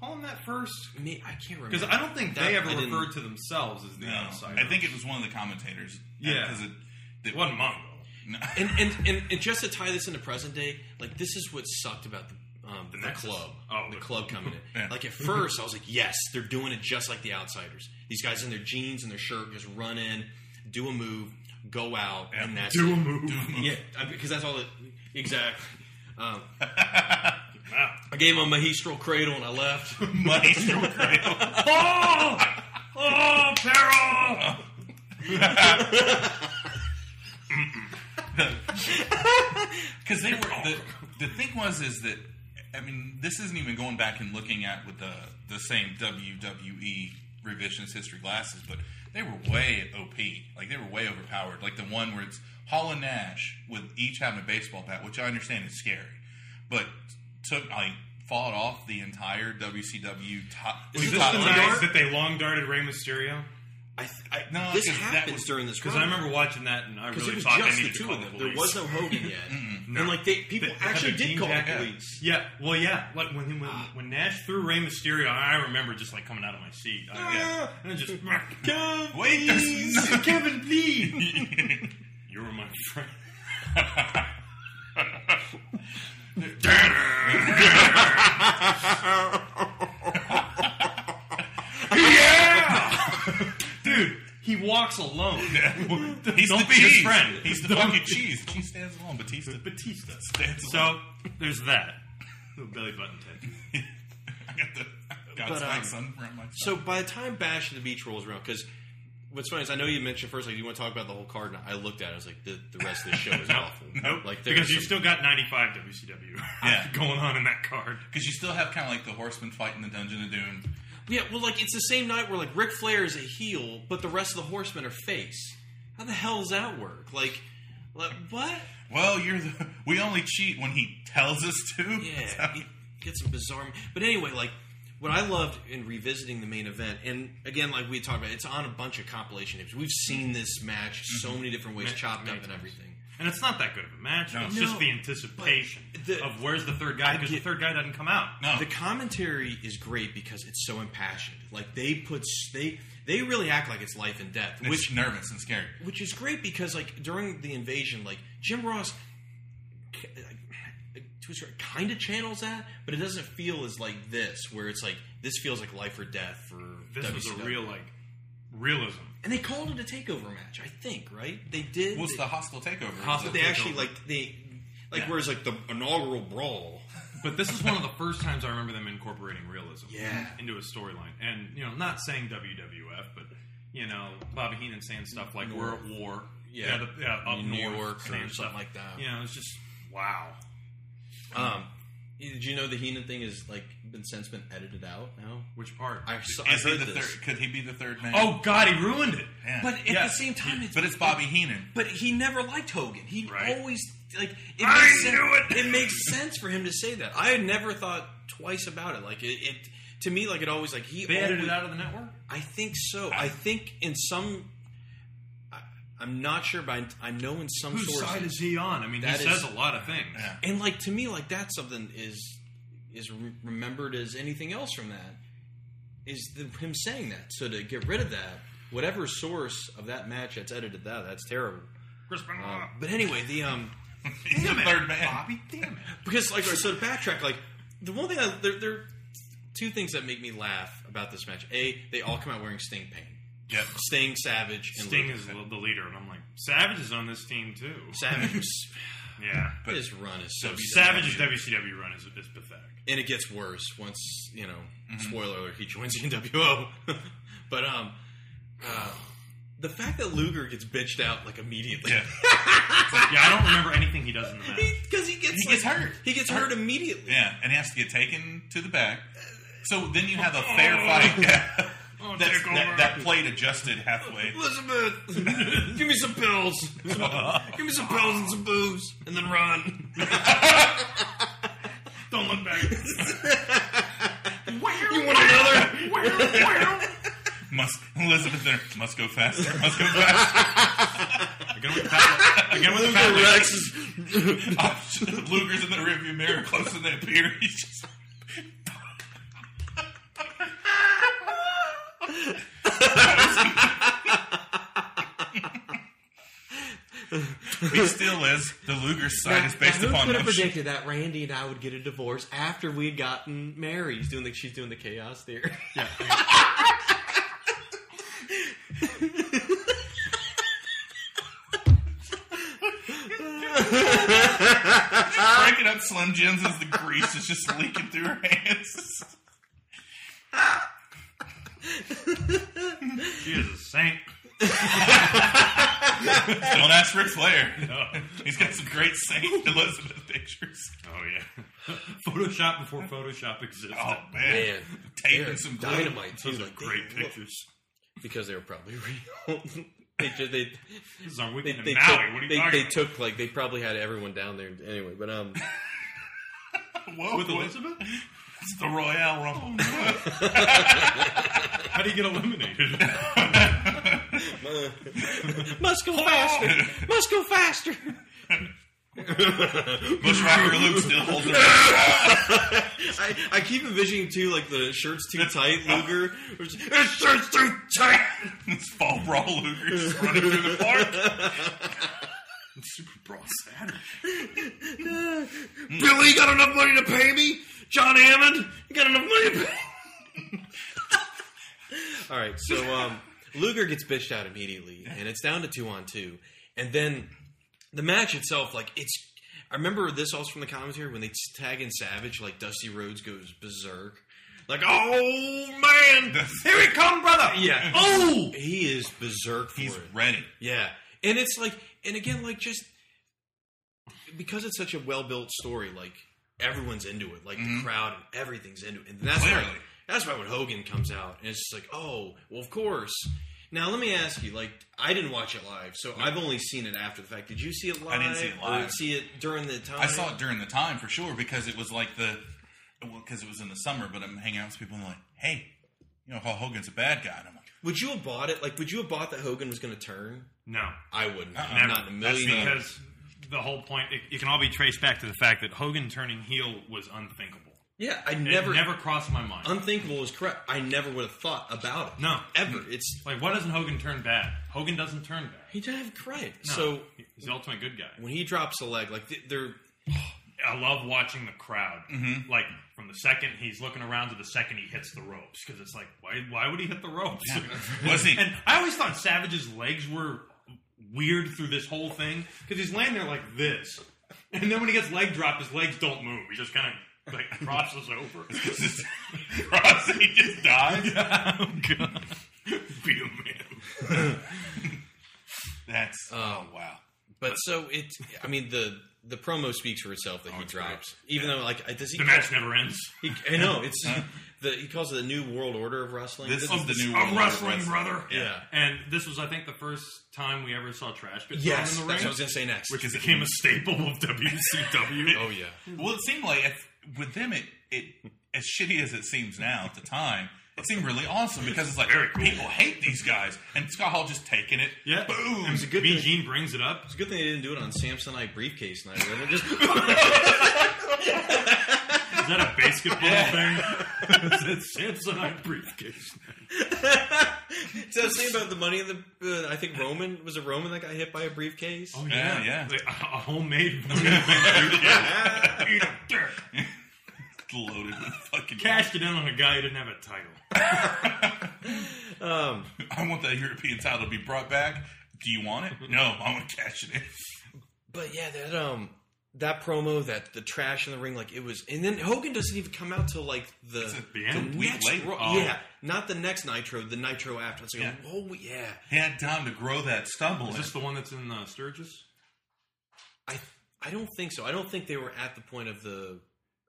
call him that first? Me, I can't remember Because I don't think That they ever I referred to themselves as the No, outsider. I think it was one of the commentators. Yeah. because it, wasn't Mongo. No. (laughs) and, and, and and just to tie this into present day, like this is what sucked about the um, the, Nexus. club, Oh, the the- club coming in. (laughs) Yeah. Like at first, I was like, yes, they're doing it just like the outsiders. These guys in their jeans and their shirt just run in, do a move, go out, and that's Do it. a move. Yeah, because that's all it. Exactly. Um, (laughs) Wow. I gave him a magistral cradle and I left. Maestro Cradle. Oh! Oh, Peril! (laughs) Because they were the, the thing was is that I mean, this isn't even going back and looking at with the the same WWE revisionist history glasses, but they were way OP. Like they were way overpowered. Like the one where it's Hall and Nash with each having a baseball bat, which I understand is scary, but took like fought off the entire WCW top. Was this the night that they long darted Rey Mysterio? I, th- I, No, this happens was- during this Because. I remember watching that, and I really thought they just the needed to two call of the. There was (laughs) no Hogan yet, No. and like they people They actually did call the police. Yeah, well, yeah. Like when when, ah. when Nash threw Rey Mysterio, I remember just like coming out of my seat. I, yeah. Ah. And then just (laughs) Kevin, Wait, no- (laughs) Kevin, please. you were my friend. yeah, dude. He walks alone. (laughs) He's Don't the be his friend. He's the Don't fucking cheese. Cheese stands alone. Batista. Batista. stands alone. So there's that. (laughs) Little belly button tattoo. (laughs) I got the God's But, um, son around my So by the time Bash of the Beach rolls around, because what's funny is I know you mentioned first like you want to talk about the whole card. And I looked at it, I was like, the, the rest of the show is awful. Nope. Like because you some- still got 95 WCW Yeah. going on in that card. because you still have kind of like the horseman fighting the Dungeon of Doom. Yeah, well, like it's the same night where like Ric Flair is a heel, but the rest of the Horsemen are face. How the hell does that work? Like, like what? Well, you're the. We only cheat when he tells us to. Yeah, (laughs) it gets some bizarre. But anyway, like what I loved in revisiting the main event, and again, like we talked about, it's on a bunch of compilation tapes. We've seen this match so mm-hmm. many different ways, chopped many up and everything. And it's not that good of a match. No. It's No. just the anticipation the- of where's the third guy because the third guy doesn't come out. No. The commentary is great because it's so impassioned. Like they put they they really act like it's life and death, It's which nervous and scary. which is great because like during the invasion, like Jim Ross k- to a certain kind of channels that, but it doesn't feel as like this, where it's like this feels like life or death for This was a real like realism. And they called it a takeover match. I think right? They did. What's they, the hostile takeover? but they actually like they like Yeah. whereas like the inaugural brawl. But this is one of the first times I remember them incorporating realism Yeah. into a storyline. And, you know, not saying WWF, but, you know, Bobby Heenan saying stuff like, we're at war. Yeah. the, yeah up New north, York or something stuff. like that. You know, it's just, wow. Um, did you know the Heenan thing has like been since been edited out now? Which part? I, saw, I Is he heard the this. third? Could he be the third man? oh, God, he ruined it. Yeah. But at Yeah. the same time, it's but it's Bobby Heenan. But he never liked Hogan. He Right. always like it I makes sense, knew it! it makes sense for him to say that. I had never thought twice about it. Like it, it to me, like it always like he. They edited it out of the network? I think so. I think in some. I, I'm not sure, but I, I know in some Whose sources. side is he on? I mean, That he is- says a lot of things. Yeah. and like to me, like that's something is is re- remembered as anything else from that is the, him saying that. So to get rid of that, whatever source of that match that's edited that, that's terrible. Chris Benoit. Um, but anyway, the um. (laughs) He's the Damn it, third man. Bobby, damn it. because like so to backtrack like the one thing I, there, there are two things that make me laugh about this match a they all come out wearing sting paint Yep. sting savage and Sting Luke. is the leader, and I'm like, Savage is on this team, too. savage (laughs) was, Yeah. his run is so Savage's WCW run is, is pathetic. and it gets worse once you know spoiler alert he joins (laughs) the NWO (laughs) but um uh, the fact that Luger gets bitched out like immediately Yeah. Yeah, I don't remember anything he does in the match. because he, gets He like- gets hurt. he gets hurt immediately Yeah, and he has to get taken to the back. So then you have a fair fight. That's, take over. that, that plate adjusted halfway. Elizabeth (laughs) give me some pills (laughs) give me some pills and some booze and then run (laughs) Don't look back. you want another Must Elizabeth there must go faster. Must go faster. Again with the again with the Luger's in the rearview mirror closer than they appear. He's just. He still is. The Luger side is based who upon could have predicted that Randy and I would get a divorce after we'd gotten married? He's doing the, she's doing the chaos theory. Yeah. (laughs) Breaking up Slim Jims as the grease is just leaking through her hands. She is a saint. Don't ask Ric Flair. No. (laughs) (laughs) He's got some great Saint (laughs) Elizabeth pictures. Oh, yeah. Photoshop before Photoshop existed. Oh man, Man, taping they're some glue. dynamite. Those too. are Like, great they- pictures. because they were probably real. they, ju- they, This is our they, weekend they in Maui. took, what are you they, talking they about? took like they probably had everyone down there anyway. But um, Whoa, With what- Elizabeth? It's the Royal Rumble. How do you get eliminated? (laughs) must go faster, must go faster. (laughs) Bushwhacker Luke still holds (laughs) it. I, I keep envisioning too, like the shirt's too tight, Luger. which- This shirt's too tight. This fall brawl Luger running through the park. Super Brawl Saturday. Billy, you got enough money to pay me? John Hammond, you got enough money to pay? All right, so um, Luger gets bitched out immediately, and it's down to two on two, and then the match itself, like it's. I remember this also from the commentary when they tag in Savage, like Dusty Rhodes goes berserk, like oh man, here he come, brother. Yeah, oh, he is berserk for He's it. ready. Yeah, and it's like, and again, like just because it's such a well built story, like everyone's into it, like the mm-hmm. crowd and everything's into it, and that's Clearly. That's why when Hogan comes out, and it's just like, oh, well, of course. Now let me ask you, like, I didn't watch it live, so I've only seen it after the fact. Did you see it live? I didn't see it Or live. see it during the time? I saw it during the time for sure because it was like the, well, because it was in the summer. But I'm hanging out with people and they're like, "Hey, you know, Hulk Hogan's a bad guy." And I'm like, Would you have bought it? Like, would you have bought that Hogan was going to turn? No. I wouldn't. Uh-uh. Not in a million. the- years. Because the whole point, it, it can all be traced back to the fact that Hogan turning heel was unthinkable. Yeah, I Never, never. it never crossed my mind. Unthinkable is correct. I never would have thought about it. No. ever. Mm. It's like, why doesn't Hogan turn bad? Hogan doesn't turn bad. he did have credit. No. So he's the ultimate good guy. when he drops a leg, like th- they're I love watching the crowd. Mm-hmm. Like from the second he's looking around to the second he hits the ropes because it's like, why? Why would he hit the ropes? (laughs) Was he? And I always thought Savage's legs were weird through this whole thing because he's laying there like this, and then when he gets leg dropped, his legs don't move. He just kind of (laughs) like crosses over. (laughs) Cross, he just dies. (laughs) oh god, be a man. That's oh wow. But so it, I mean the the promo speaks for itself that he oh, it's drops. Even though like does he? The match never ends. He, I know it's the he calls it the new world order of wrestling. This is the new Of world wrestling, order brother. yeah. And this was, I think, the first time we ever saw trash get Yes, thrown in the that's ring, what I was gonna say next. which became a staple of WCW. oh yeah, Well, it seemed like with them, it it (laughs) as shitty as it seems now at the time, it seemed really (laughs) awesome because it's like Very cool. people hate these guys, and Scott Hall just taking it. Yeah, boom. It was a good B. thing- Gene brings it up. it's a good thing they didn't do it on Samsonite briefcase night. Just (laughs) Is that a basketball thing? It's it Samsonite briefcase? (laughs) so I was saying about the money in the. Uh, I think Roman was a Roman that got hit by a briefcase. Oh Yeah, yeah. Like, a, a homemade (laughs) (laughs) Eat a dirt. loaded with fucking Cashed it in on a guy who didn't have a title. Um, I want that European title to be brought back. Do you want it? No, I want to cash it in. but yeah, that um that promo, that the trash in the ring, like it was, and then Hogan doesn't even come out till like the, the end? the Week next later. Ro- Oh. yeah, not the next Nitro, the Nitro after. It's like, Yeah. oh yeah, He had time to grow that stumble. Is this the one that's in uh, Sturgis? I I don't think so. I don't think they were at the point of the.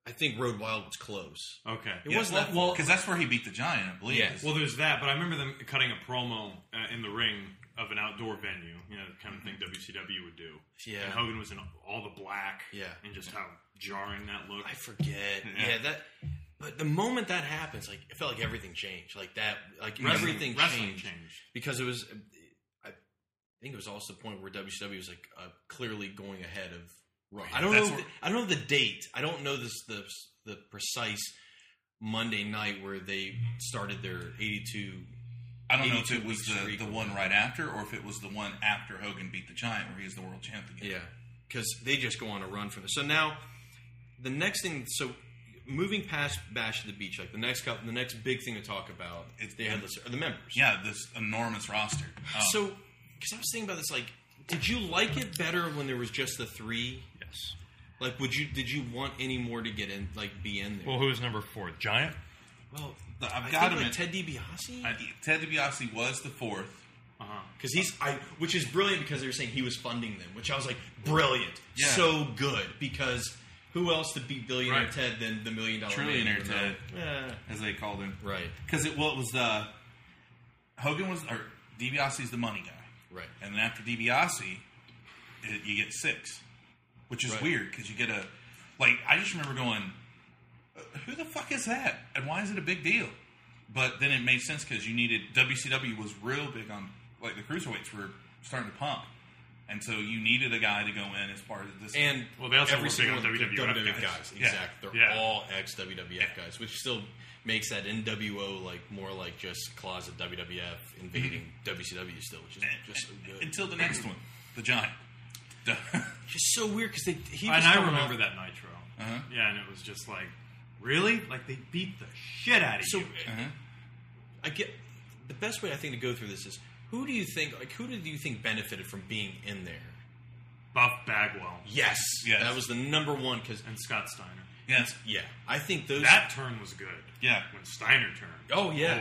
I think Road Wild was close. Okay. It wasn't that well, because that's where he beat the giant, I believe. Yeah. Well, there's that, but I remember them cutting a promo uh, in the ring of an outdoor venue, you know, the kind of thing WCW would do. Yeah. And Hogan was in all the black. Yeah. And just how jarring that looked. I forget. Yeah, that. But the moment that happens, like it felt like everything changed. Like that, like Wrestling- everything wrestling changed, changed. because it was. I think it was also the point where WCW was like uh, clearly going ahead of Raw. I don't know. That's The, I don't know the date. I don't know this the the precise Monday night where they started their eighty two. I don't know if it was the, the one right after or if it was the one after Hogan beat the giant where he's the world champion. Yeah, because they just go on a run from this. So now, the next thing. So moving past Bash at the Beach, like the next couple, the next big thing to talk about It's- is the headless are the members. Yeah, this enormous roster. Um, So, because I was thinking about this, like, did you like it better when there was just the three? Yes. Like, would you did you want any more to get in, like, be in there? Well, who was number four? Giant? Well, The- I've got him like at- Ted DiBiase I- Ted DiBiase was the fourth. Uh-huh. because he's I, which is brilliant because they were saying he was funding them, which I was like, brilliant, Yeah. so good because Who else to beat Billionaire Right. Ted than the Million Dollar Trillionaire Ted. Eh, as they called him. right, Because it well, it was the Hogan was or DiBiase's the money guy, right. and then after DiBiase, it, you get six, which is Right. weird because you get a like I just remember going, "Uh, who the fuck is that, and why is it a big deal? But then it made sense because you needed WCW was real big on like the cruiserweights were starting to pump, and so you needed a guy to go in as part of this. And Well, they also every were big single on one of the WWF WWF guys. guys. Yeah. Exactly. They're Yeah. all ex WWF guys, which still makes that NWO like more like just closet WWF invading WCW still, which is just so good. until the next one, the Giant. (laughs) just so weird because they he and just I coming remember off- that Nitro. Uh-huh. Yeah, and it was just like, really? Like they beat the shit out of So you. Uh-huh. I get the best way I think to go through this is who do you think like who did you think benefited from being in there? Buff Bagwell Yes, Yes. that was the number one because and Scott Steiner. yes, yeah, I think those. That turn was good. Yeah. When Steiner turned. oh yeah,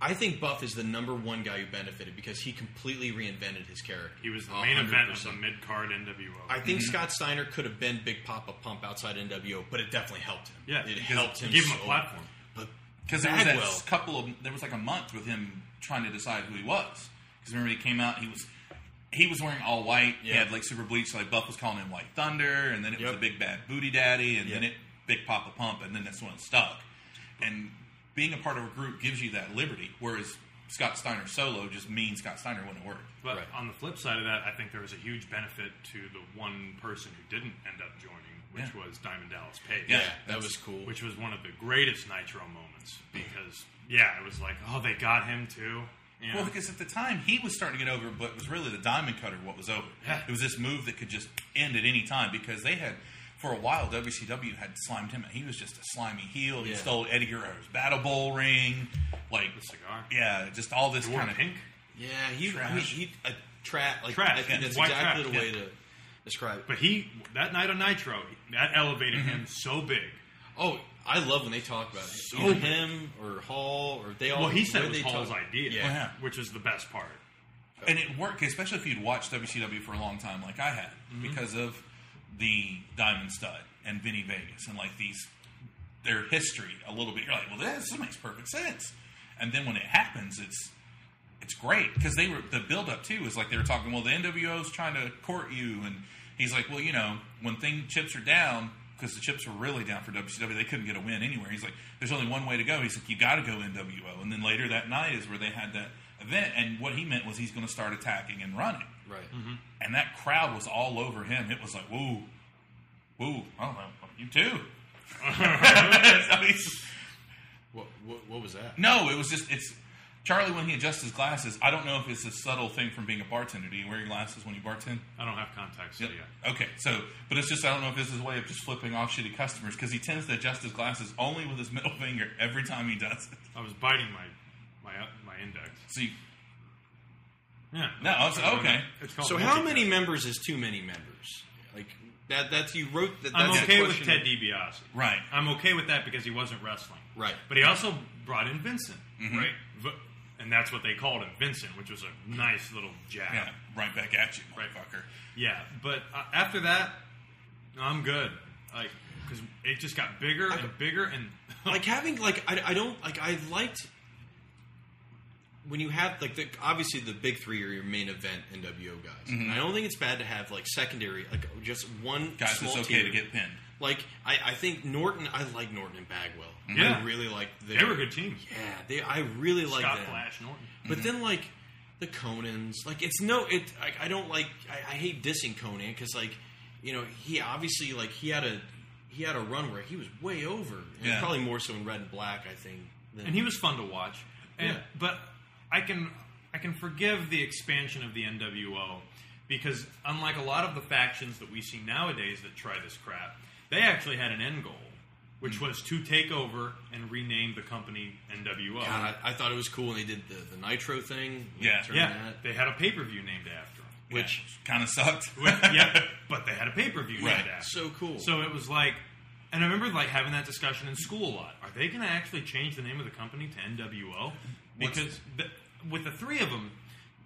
I think Buff is the number one guy who benefited because he completely reinvented his character. He was the A main hundred event of percent. the mid card NWO. I think mm-hmm. Scott Steiner could have been Big Papa Pump outside NWO, but it definitely helped him. yeah, it helped him. Give him so a platform. But Because there was that Bagwell, couple of there was like a month with him trying to decide who he was. Because remember he came out, he was he was wearing all white. He had like super bleach. So like Buff was calling him White Thunder, and then it was Yep. a big bad booty daddy, and then it Big Papa Pump, and then that's when it stuck. And being a part of a group gives you that liberty, whereas Scott Steiner solo just means Scott Steiner wouldn't work. But Right. on the flip side of that, I think there was a huge benefit to the one person who didn't end up joining, which Yeah. was Diamond Dallas Page. yeah, Yeah, that was cool. Which was one of the greatest Nitro moments because, yeah, it was like, oh, they got him too. You know? Well, because at the time he was starting to get over, but it was really the diamond cutter what was over. Yeah. It was this move that could just end at any time because they had, for a while, WCW had slimed him. He was just a slimy heel. He Yeah. stole Eddie Guerrero's battle bowl ring, like The cigar. yeah, just all this He wore kind of pink. yeah, he Trash. I mean, he a tra- like Trash, I think yeah, that's white exactly trash, the way yeah. to describe it. But he, that night on Nitro, that elevated Mm-hmm. him so big. Oh, I love when they talk about it. So Either big. him or Hall or they all. Well, he said where it was they Hall's talk- idea, Yeah. Yeah. which is the best part. and it worked, especially if you'd watched WCW for a long time, like I had, because of the Diamond Stud and Vinny Vegas and like these their history a little bit. You're like, well, this, this makes perfect sense. And then when it happens, it's it's great because they were the build up too is like they were talking. Well, the NWO's trying to court you, and he's like, well, you know, when thing chips are down. Because the chips were really down for WCW, they couldn't get a win anywhere. He's like, "There's only one way to go." He's like, "You got to go NWO." And then later that night is where they had that event, and what he meant was he's going to start attacking and running Right. and that crowd was all over him. It was like, woo, woo, I don't know, you too. (laughs) Mean, What, what, what was that? no, it was just it's Charlie when he adjusts his glasses. I don't know if it's a subtle thing from being a bartender. Do you wear your glasses when you bartend? I don't have contacts Yep. yet. Okay, so but it's just I don't know if this is a way of just flipping off shitty customers because he tends to adjust his glasses only with his (laughs) middle finger every time he does it. I was biting my my uh, my index. So you, Yeah. No, I was- okay. It's called So how multi-cut. many members is too many members? Like that? That's you wrote that. That's I'm the okay with question. Ted DiBiase. right? I'm okay with that because he wasn't wrestling. Right. But he also brought in Vincent, Mm-hmm. right? V- and that's what they called him, Vincent, which was a nice little jab. Yeah, right back at you, Right. motherfucker. Yeah, but uh, after that, I'm good. Like, because it just got bigger and bigger, and like having like I, I don't like I liked when you have like the obviously the big three are your main event NWO guys. Mm-hmm. And I don't think it's bad to have like secondary like just one Guys, small it's okay tier. to get pinned. Like I, I think Norton I like Norton and Bagwell. Yeah. I really like they were a good team. Yeah, they I really like Scott them. Flash Norton. But then like the Konnans, like it's no, it I, I don't like. I, I hate dissing Konnan because like you know he obviously like he had a he had a run where he was way over, and Yeah. probably more so in red and black. I think. Than, and he was fun to watch. And, Yeah. But I can I can forgive the expansion of the NWO because unlike a lot of the factions that we see nowadays that try this crap, they actually had an end goal, which hmm. was to take over and rename the company NWO. God, I, I thought it was cool when they did the, the Nitro thing. Yeah. yeah, that. they had a pay per view named after him. which kind of sucked. (laughs) yeah, (laughs) but they had a pay per view Right. named after. Them. So cool. So it was like, and I remember like having that discussion in school a lot. Are they going to actually change the name of the company to NWO? Because the, with the three of them,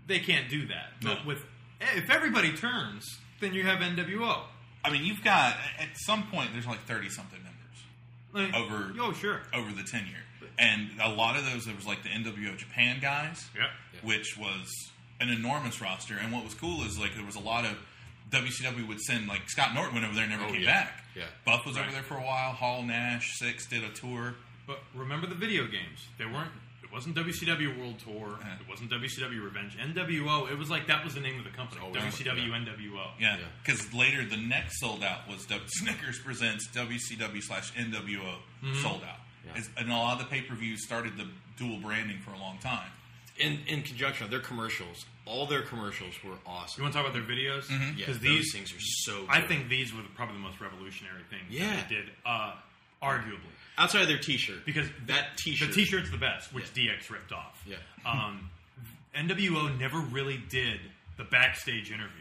they can't do that. But with eh, if everybody turns, then you have NWO. I mean, you've got at some point there's like thirty something members Like, over Oh, sure. over the tenure, and a lot of those there was like the NWO Japan guys, Yeah. which was an enormous roster. And what was cool is like there was a lot of WCW would send like Scott Norton went over there, and never Oh, came yeah. back. Yeah. Buff was Right. over there for a while. Hall, Nash, Syxx did a tour. But remember the video games. They weren't. It wasn't WCW World Tour. Yeah. It wasn't WCW Revenge. NWO. It was like that was the name of the company. Oh, WCW yeah. NWO. Yeah, Yeah. because later the next sold out was w- Snickers presents WCW slash NWO sold out, Yeah. And a lot of the pay per views started the dual branding for a long time. In in conjunction with their commercials, all their commercials were awesome. You want to talk about their videos? Mm-hmm. Yeah, Because these things are so. I think these were the, probably the most revolutionary things Yeah. that they did, uh, arguably. Outside of their T-shirt, Because that T-shirt, the T-shirt's the best, which DX ripped off. Yeah. Um, NWO never really did the backstage interview.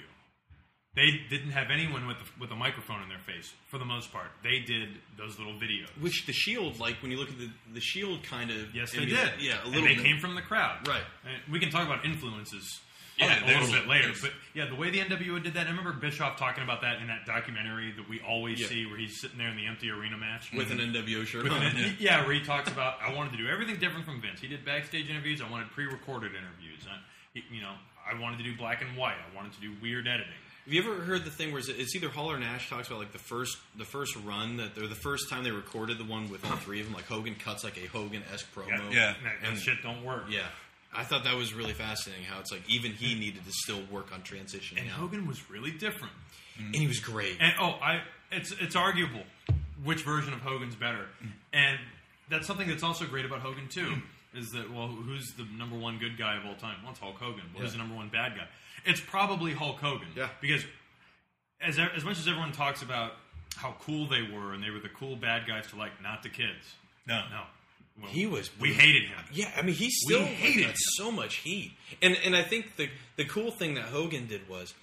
They didn't have anyone with the, with a microphone in their face for the most part. They did those little videos. which the Shield, like when you look at the the Shield, kind of Yes, they did. Yeah, a And little they bit. came from the crowd, Right. And we can talk about influences. Yeah, a little bit later, but yeah, the way the NWO did that. I remember Bischoff talking about that in that documentary that we always Yeah. see, where he's sitting there in the empty arena match with an NWO shirt With on. an- yeah, where he talks about I wanted to do everything different from Vince. He did backstage interviews. I wanted pre-recorded interviews. I, you know, I wanted to do black and white. I wanted to do weird editing. Have you ever heard the thing where it's- either Hall or Nash talks about like the first the first run that or the first time they recorded the one with all three of them, like Hogan cuts like a Hogan esque promo. Yeah. that, that And- shit don't work. yeah. I thought that was really fascinating. How it's like even he needed to still work on transitioning. and out. Hogan was really different. and he was great. And oh, I it's it's arguable which version of Hogan's better, and that's something that's also great about Hogan too. Is that well, who's the number one good guy of all time? Well, it's Hulk Hogan. Well, who's the number one bad guy? It's probably Hulk Hogan. Yeah. because as as much as everyone talks about how cool they were and they were the cool bad guys to like, not the kids. No. No, Well, He was- We hated him. Yeah, I mean, he still hated him. so much heat, and and I think the the cool thing that Hogan did was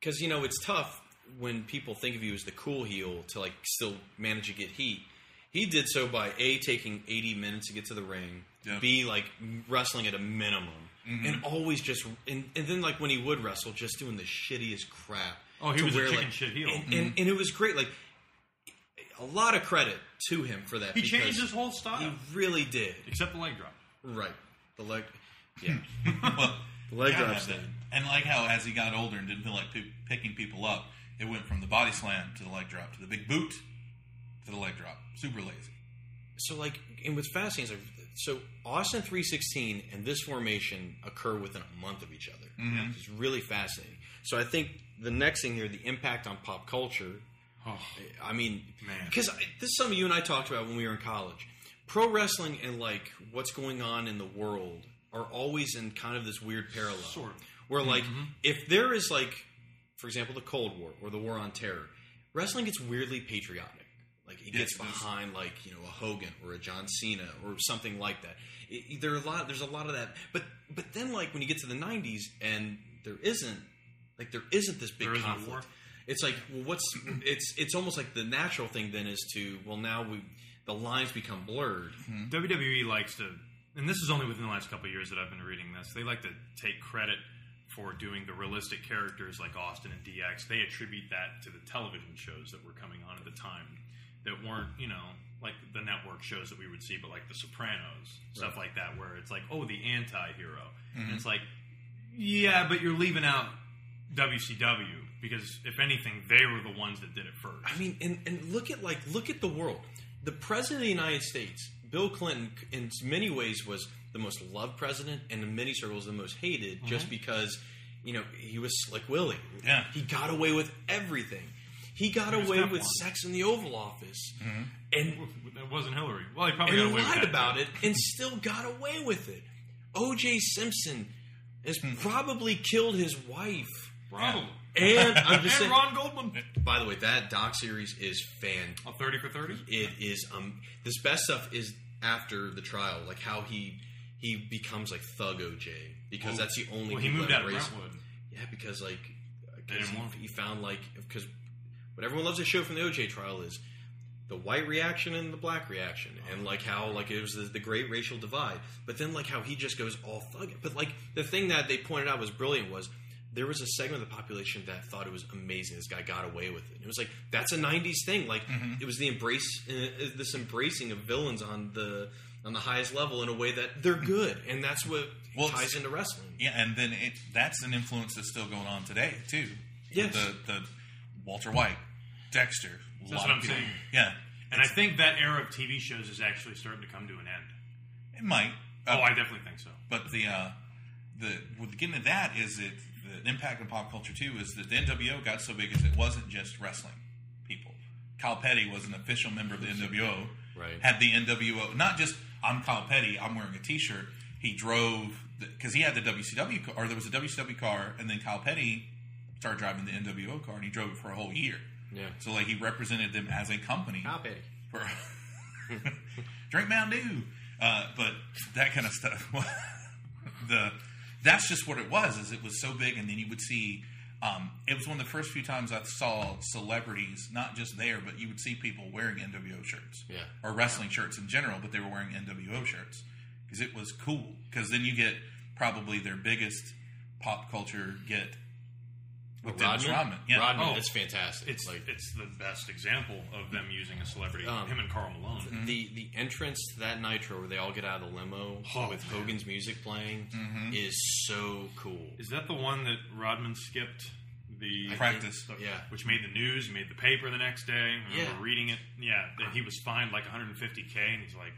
because you know it's tough when people think of you as the cool heel to like still manage to get heat. He did so by a taking eighty minutes to get to the ring, Yeah. b like wrestling at a minimum, mm-hmm. and always just and, and then like when he would wrestle, just doing the shittiest crap. Oh, he was a chicken like- shit heel. and, mm-hmm. and, and it was great. Like a lot of credit to him for that. He changed his whole style, He really did. except the leg drop. Right. The leg. Yeah. (laughs) Well, The leg you gotta drop's have that. thing. And like how as he got older and didn't feel like p- picking people up, it went from the body slam to the leg drop to the big boot to the leg drop. Super lazy. So like, and what's fascinating is like, so Austin three sixteen and this formation occur within a month of each other. Mm-hmm. It's really fascinating. So I think the next thing here, the impact on pop culture. Oh, I mean, Man. because this is something you and I talked about when we were in college. Pro wrestling and like what's going on in the world are always in kind of this weird parallel. Sort of. Where like, mm-hmm. if there is like, for example, the Cold War or the War on Terror, wrestling gets weirdly patriotic. Like it gets Yes, it is. behind like you know a Hogan or a John Cena or something like that. It, there are a lot. There's a lot of that. But but then like when you get to the '90s and there isn't like there isn't this big There isn't a conflict. War? It's like well, what's it's it's almost like the natural thing then is to well now we the lines become blurred. Hmm. WWE likes to, and this is only within the last couple of years that I've been reading this. They like to take credit for doing the realistic characters like Austin and DX. They attribute that to the television shows that were coming on at the time that weren't, you know, like the network shows that we would see, but like The Sopranos, stuff like that, where it's like, oh, the anti-hero. And it's like, yeah, but you're leaving out WCW because if anything, they were the ones that did it first. I mean, and, and look at like look at the world. The president of the United States, Bill Clinton, in many ways was the most loved president, and in many circles the most hated, mm-hmm. just because you know he was Slick Willie. Yeah. he got away with everything. He got was away with Teflon. sex in the Oval Office, mm-hmm. and It wasn't Hillary. Well, he probably and got he away with lied about it, and still got away with it. O.J. Simpson has hmm. probably killed his wife. Probably. And (laughs) I'm just and saying. Ron Goldman. By the way, that doc series is fan A 30 for 30? it is um this best stuff is after the trial, like how he he becomes like thug OJ because that's the only. Well, he moved out of Brentwood. Yeah, because like They 'cause he, he found like because what everyone loves to show from the OJ trial is the white reaction and the black reaction, and like how like it was the, the great racial divide. But then like how he just goes all thug. But like the thing that they pointed out was brilliant was there was a segment of the population that thought it was amazing. This guy got away with it. And it was like that's a '90s thing. Like Mm-hmm. it was the embrace, uh, uh, this embracing of villains on the on the highest level in a way that they're good, and that's what Well, ties it's- into wrestling. Yeah, and then it, that's an influence that's still going on today too. Yes. the the Walter White, Dexter. a That's what I'm people- saying. Yeah, And I think that era of TV shows is actually starting to come to an end. it might. Oh, Uh, I definitely think so. But the uh, the with getting to that is it the impact on pop culture too is that the NWO got so big as it wasn't just wrestling people. Kyle Petty was an official member of the NWO. Right. Had the NWO not just I'm Kyle Petty, I'm wearing a T-shirt. He drove because he had the WCW car, or there was a WCW car, and then Kyle Petty started driving the NWO car, and he drove it for a whole year. Yeah. So like he represented them as a company Kyle Petty. for (laughs) drink Mountain Dew, uh, but that kind of stuff. (laughs) the that's just what it was. Is it was so big, and then you would see. Um, it was one of the first few times I saw celebrities, not just there, but you would see people wearing NWO shirts, Yeah. or wrestling shirts in general, but they were wearing NWO shirts because it was cool. Because then you get probably their biggest pop culture get with Dennis Rodman, Rodman. Yeah, Rodman, Oh. that's fantastic. It's like it's the best example of them using a celebrity. Um, him and Karl Malone. the the entrance to that Nitro where they all get out of the limo Oh, with Hogan's music playing Mm-hmm. is so cool. Is that the one that Rodman skipped? The Practice. the- Yeah. which made the news, made the paper the next day. I remember Yeah. reading it. Yeah, that he was fined like 150k, and he's like,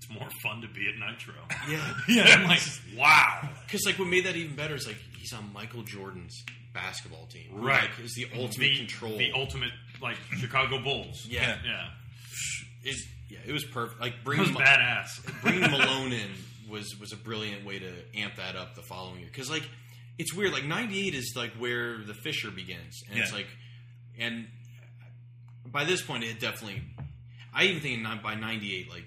"It's more fun to be at Nitro." Yeah, (laughs) yeah, I'm like, wow. because like what made that even better is like he's on Michael Jordan's basketball team, Right. Like, is the ultimate the, control. The ultimate like Chicago Bulls. yeah, yeah. Is- yeah, it was perfect. Like It bringing was Ma- badass. bringing (laughs) Malone in was was a brilliant way to amp that up the following year. Because like it's weird. Like '98 is like where the Fisher begins, and it's like, and by this point, it definitely. I even think by '98, like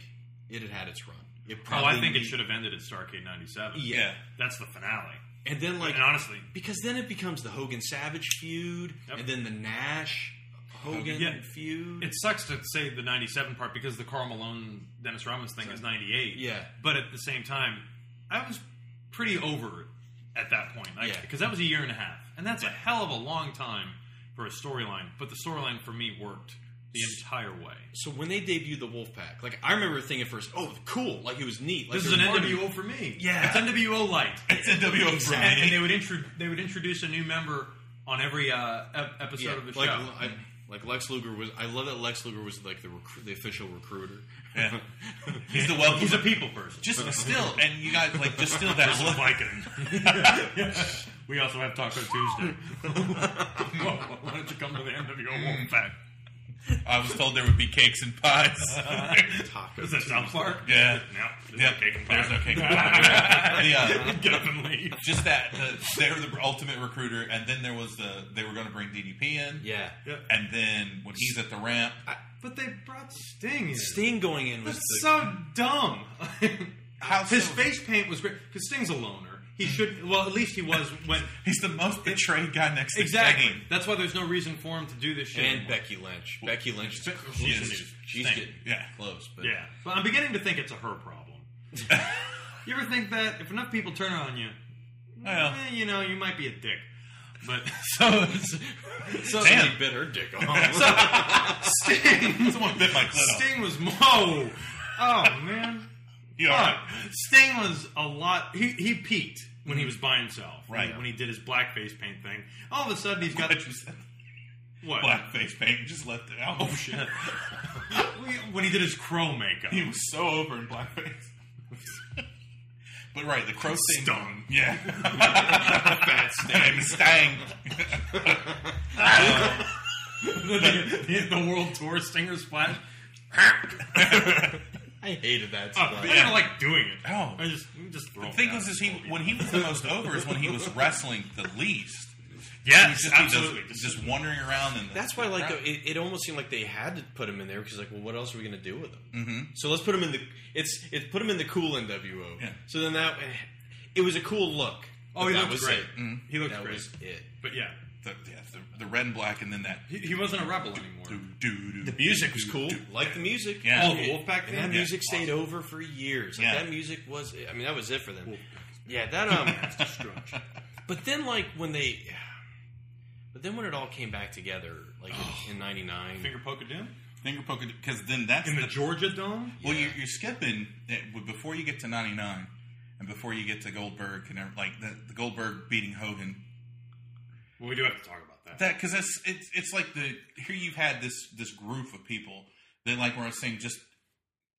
it had had its run. It Oh, I think it should have ended at Starcade '97. Yeah. that's the finale. And then like and honestly, because then it becomes the Hogan Savage feud, Yep. and then the Nash Hogan Yeah. feud. it sucks to say the '97 part because the Karl Malone Dennis Rodman's thing is '98. Yeah. but at the same time, I was pretty over it at that point. Like, Yeah. because that was a year and a half, and that's a hell of a long time for a storyline. But the storyline for me worked the entire way. so when they debuted the Wolfpac, like I remember thinking at first, oh, cool, like it was neat. Like This is an party. NWO for me. Yeah. it's NWO light. (laughs) it's NWO for and, me. and they would intro- they would introduce a new member on every uh, ep- episode Yeah, of the like show. I, like Lex Luger was. I love that Lex Luger was like the recru- the official recruiter. Yeah. (laughs) He's the welcome. He's a people person. just still, and you guys like just still that look. (laughs) We also have Taco Tuesday. Why don't you come to the NWO Wolfpac? I was told there would be cakes and pies. (laughs) Is that South Park? Yeah. No, there's yeah, no cake and pie. there's no cake and (laughs) pie. the, uh, Get up and leave. just that the, they were the ultimate recruiter, and then there was the they were going to bring DDP in, Yeah, and then when he's at the ramp, But they brought Sting in. Sting going in was That's the, so dumb. How His so? face paint was great because Sting's a loner. He should. Well, at least he was when. (laughs) he's the most betrayed guy next to Exactly. Sting. That's why there's no reason for him to do this shit. and anymore. Becky Lynch. Becky Lynch is Be- close. she's- She's, she's getting Yeah. close, but Yeah, but I'm beginning to think it's a her problem. (laughs) you ever think that if enough people turn on you, Well. eh, you know, you might be a dick. But (laughs) so, so somebody bit her dick off. Sting, Someone bit my clit off. Sting was mo. oh man, You Fuck. right? Sting was a lot. He he peaked when he was by himself. Right. when, when he did his blackface paint thing. All of a sudden he's got What you said? what? Blackface paint. Just left it out. Oh shit! (laughs) when he did his crow makeup. He was so over in blackface. but right, the crow thing. Stung. Yeah. (laughs) Fat Name is Stang. the, the, the world tour stinger splash. (laughs) I hated that. Oh, spot. I didn't like doing it. Oh. I just just throw. The thing was, is he when he was the most over is when he was (laughs) wrestling the least. yes, He's just, absolutely. does- just wandering around and That's why, like, it, it almost seemed like they had to put him in there because, like, well, what else are we going to do with him? Mm-hmm. So let's put him in the it's it put him in the cool NWO. Yeah. So then that it was a cool look. Oh, but he that looked was great. It. He looked that great. was it. but yeah, the, yeah, the, the red and black, and then that. he, he wasn't a rebel anymore. Do, do, do, The music was cool. Like the music. Yeah. Oh, the Wolfpac And thing. that Yeah. music stayed over for years. Like, Yeah. That music was. I mean, that was it for them. Yeah, that um. (laughs) But then, like when they, but then when it all came back together, like in '99, Finger poke of doom Finger poking because then that's in the the Georgia Dome. Well, you're, you're skipping it, before you get to '99, and before you get to Goldberg, and every- like the, the Goldberg beating Hogan. Well, we do have to talk about that. Because it's it's it's like the here you've had this this group of people that like was saying just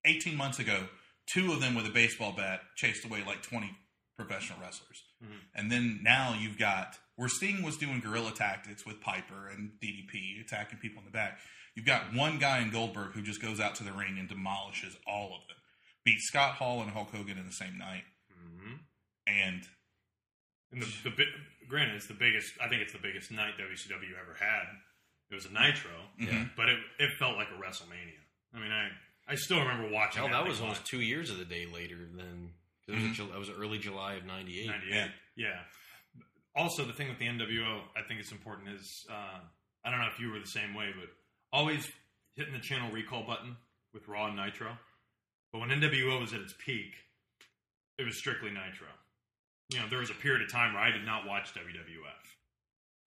18 months ago, two of them with a baseball bat chased away like 20 professional wrestlers, mm-hmm. and then now you've got where Sting was doing guerrilla tactics with Piper and DDP attacking people in the back. You've got one guy in Goldberg who just goes out to the ring and demolishes all of them. Beat Scott Hall and Hulk Hogan in the same night, mm-hmm. and And the, the bi- granted, it's the biggest. I think it's the biggest night WCW ever had. It was a Nitro, but it it felt like a WrestleMania. I mean, I I still remember watching. hell, that thing was almost live. two years of the day later than it was, a Ju- that was early July of '98. 98. Yeah. Yeah. Also, the thing with the NWO, I think it's important is uh, I don't know if you were the same way, but always hitting the channel recall button with Raw and Nitro. But when NWO was at its peak, it was strictly Nitro. You know, there was a period of time where I did not watch WWF.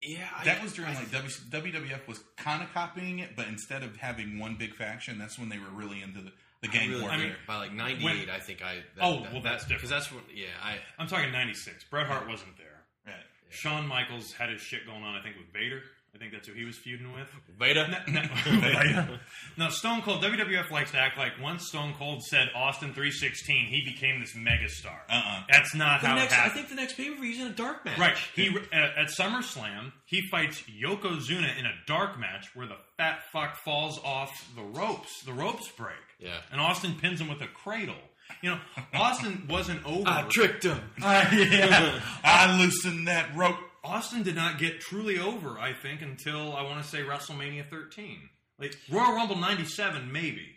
Yeah, I, that was during like w, WWF was kind of copying it, but instead of having one big faction, that's when they were really into the, the gang really, warfare. I mean, by like '98, When- I think I. That, Oh, that, well, that's different. because that's what. Yeah, I. I'm talking 96. Bret Hart wasn't there. right. Shawn Michaels had his shit going on, I think, with Vader. I think that's who he was feuding with. Veda. No, (laughs) (laughs) no, Stone Cold. WWF likes to act like once Stone Cold said Austin 316, he became this megastar. Uh-uh. That's not The how next, it I think the next pay per view is in a dark match. Right. He at, at SummerSlam, he fights Yokozuna in a dark match where the fat fuck falls off the ropes. The ropes break. Yeah. And Austin pins him with a cradle. You know, Austin wasn't over. I tricked him. (laughs) yeah. I loosened that rope. Austin did not get truly over, I think, until I want to say WrestleMania 13. Like Royal Rumble 97, maybe.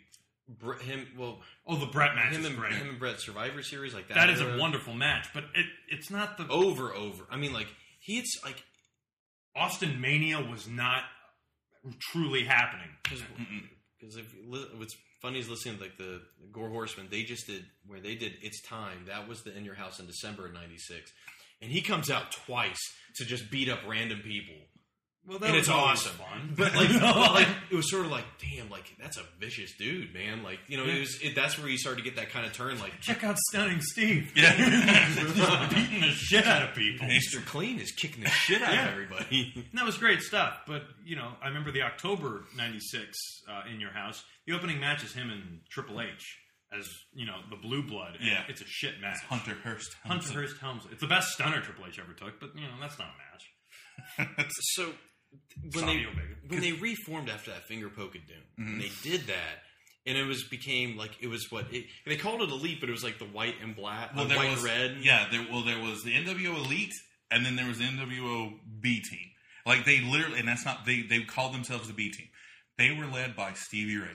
Br- him. Well, Oh, the Bret match him and great. him and Bret Survivor Series like that. that is a wonderful match, but it, it's not the over over. I mean, like he it's like Austin Mania was not truly happening. because if what's funny is listening to like the Gore Horseman. They just did where they did it's time. That was the in your house in December of '96, and he comes out twice to just beat up random people. Well, that and it's awesome. fun. But like, (laughs) (laughs) but, like, it was sort of like, damn, like that's a vicious dude, man. Like, you know, it was. It, that's where you started to get that kind of turn. Like, check out Stunning Steve. Yeah. (laughs) beating the shit out of people. Mr. Clean is kicking the shit out Yeah. of everybody. And that was great stuff. But you know, I remember the October '96 uh, in your house. The opening match is him and Triple H as you know the Blue Blood. and Yeah. it's a shit match. Hunter Hearst. Hunter Hearst Helmsley. It's the best stunner Triple H ever took, but you know that's not a match. (laughs) so when Savio they Vega. when they reformed after that finger poke of doom, and they did that. And it was became like it was what it, they called it elite, but it was like the white and black, Well, uh, white was and red. Yeah, there, well, there was the NWO Elite, and then there was the NWO B Team. Like they literally, and that's not they. They called themselves the B Team. They were led by Stevie Ray.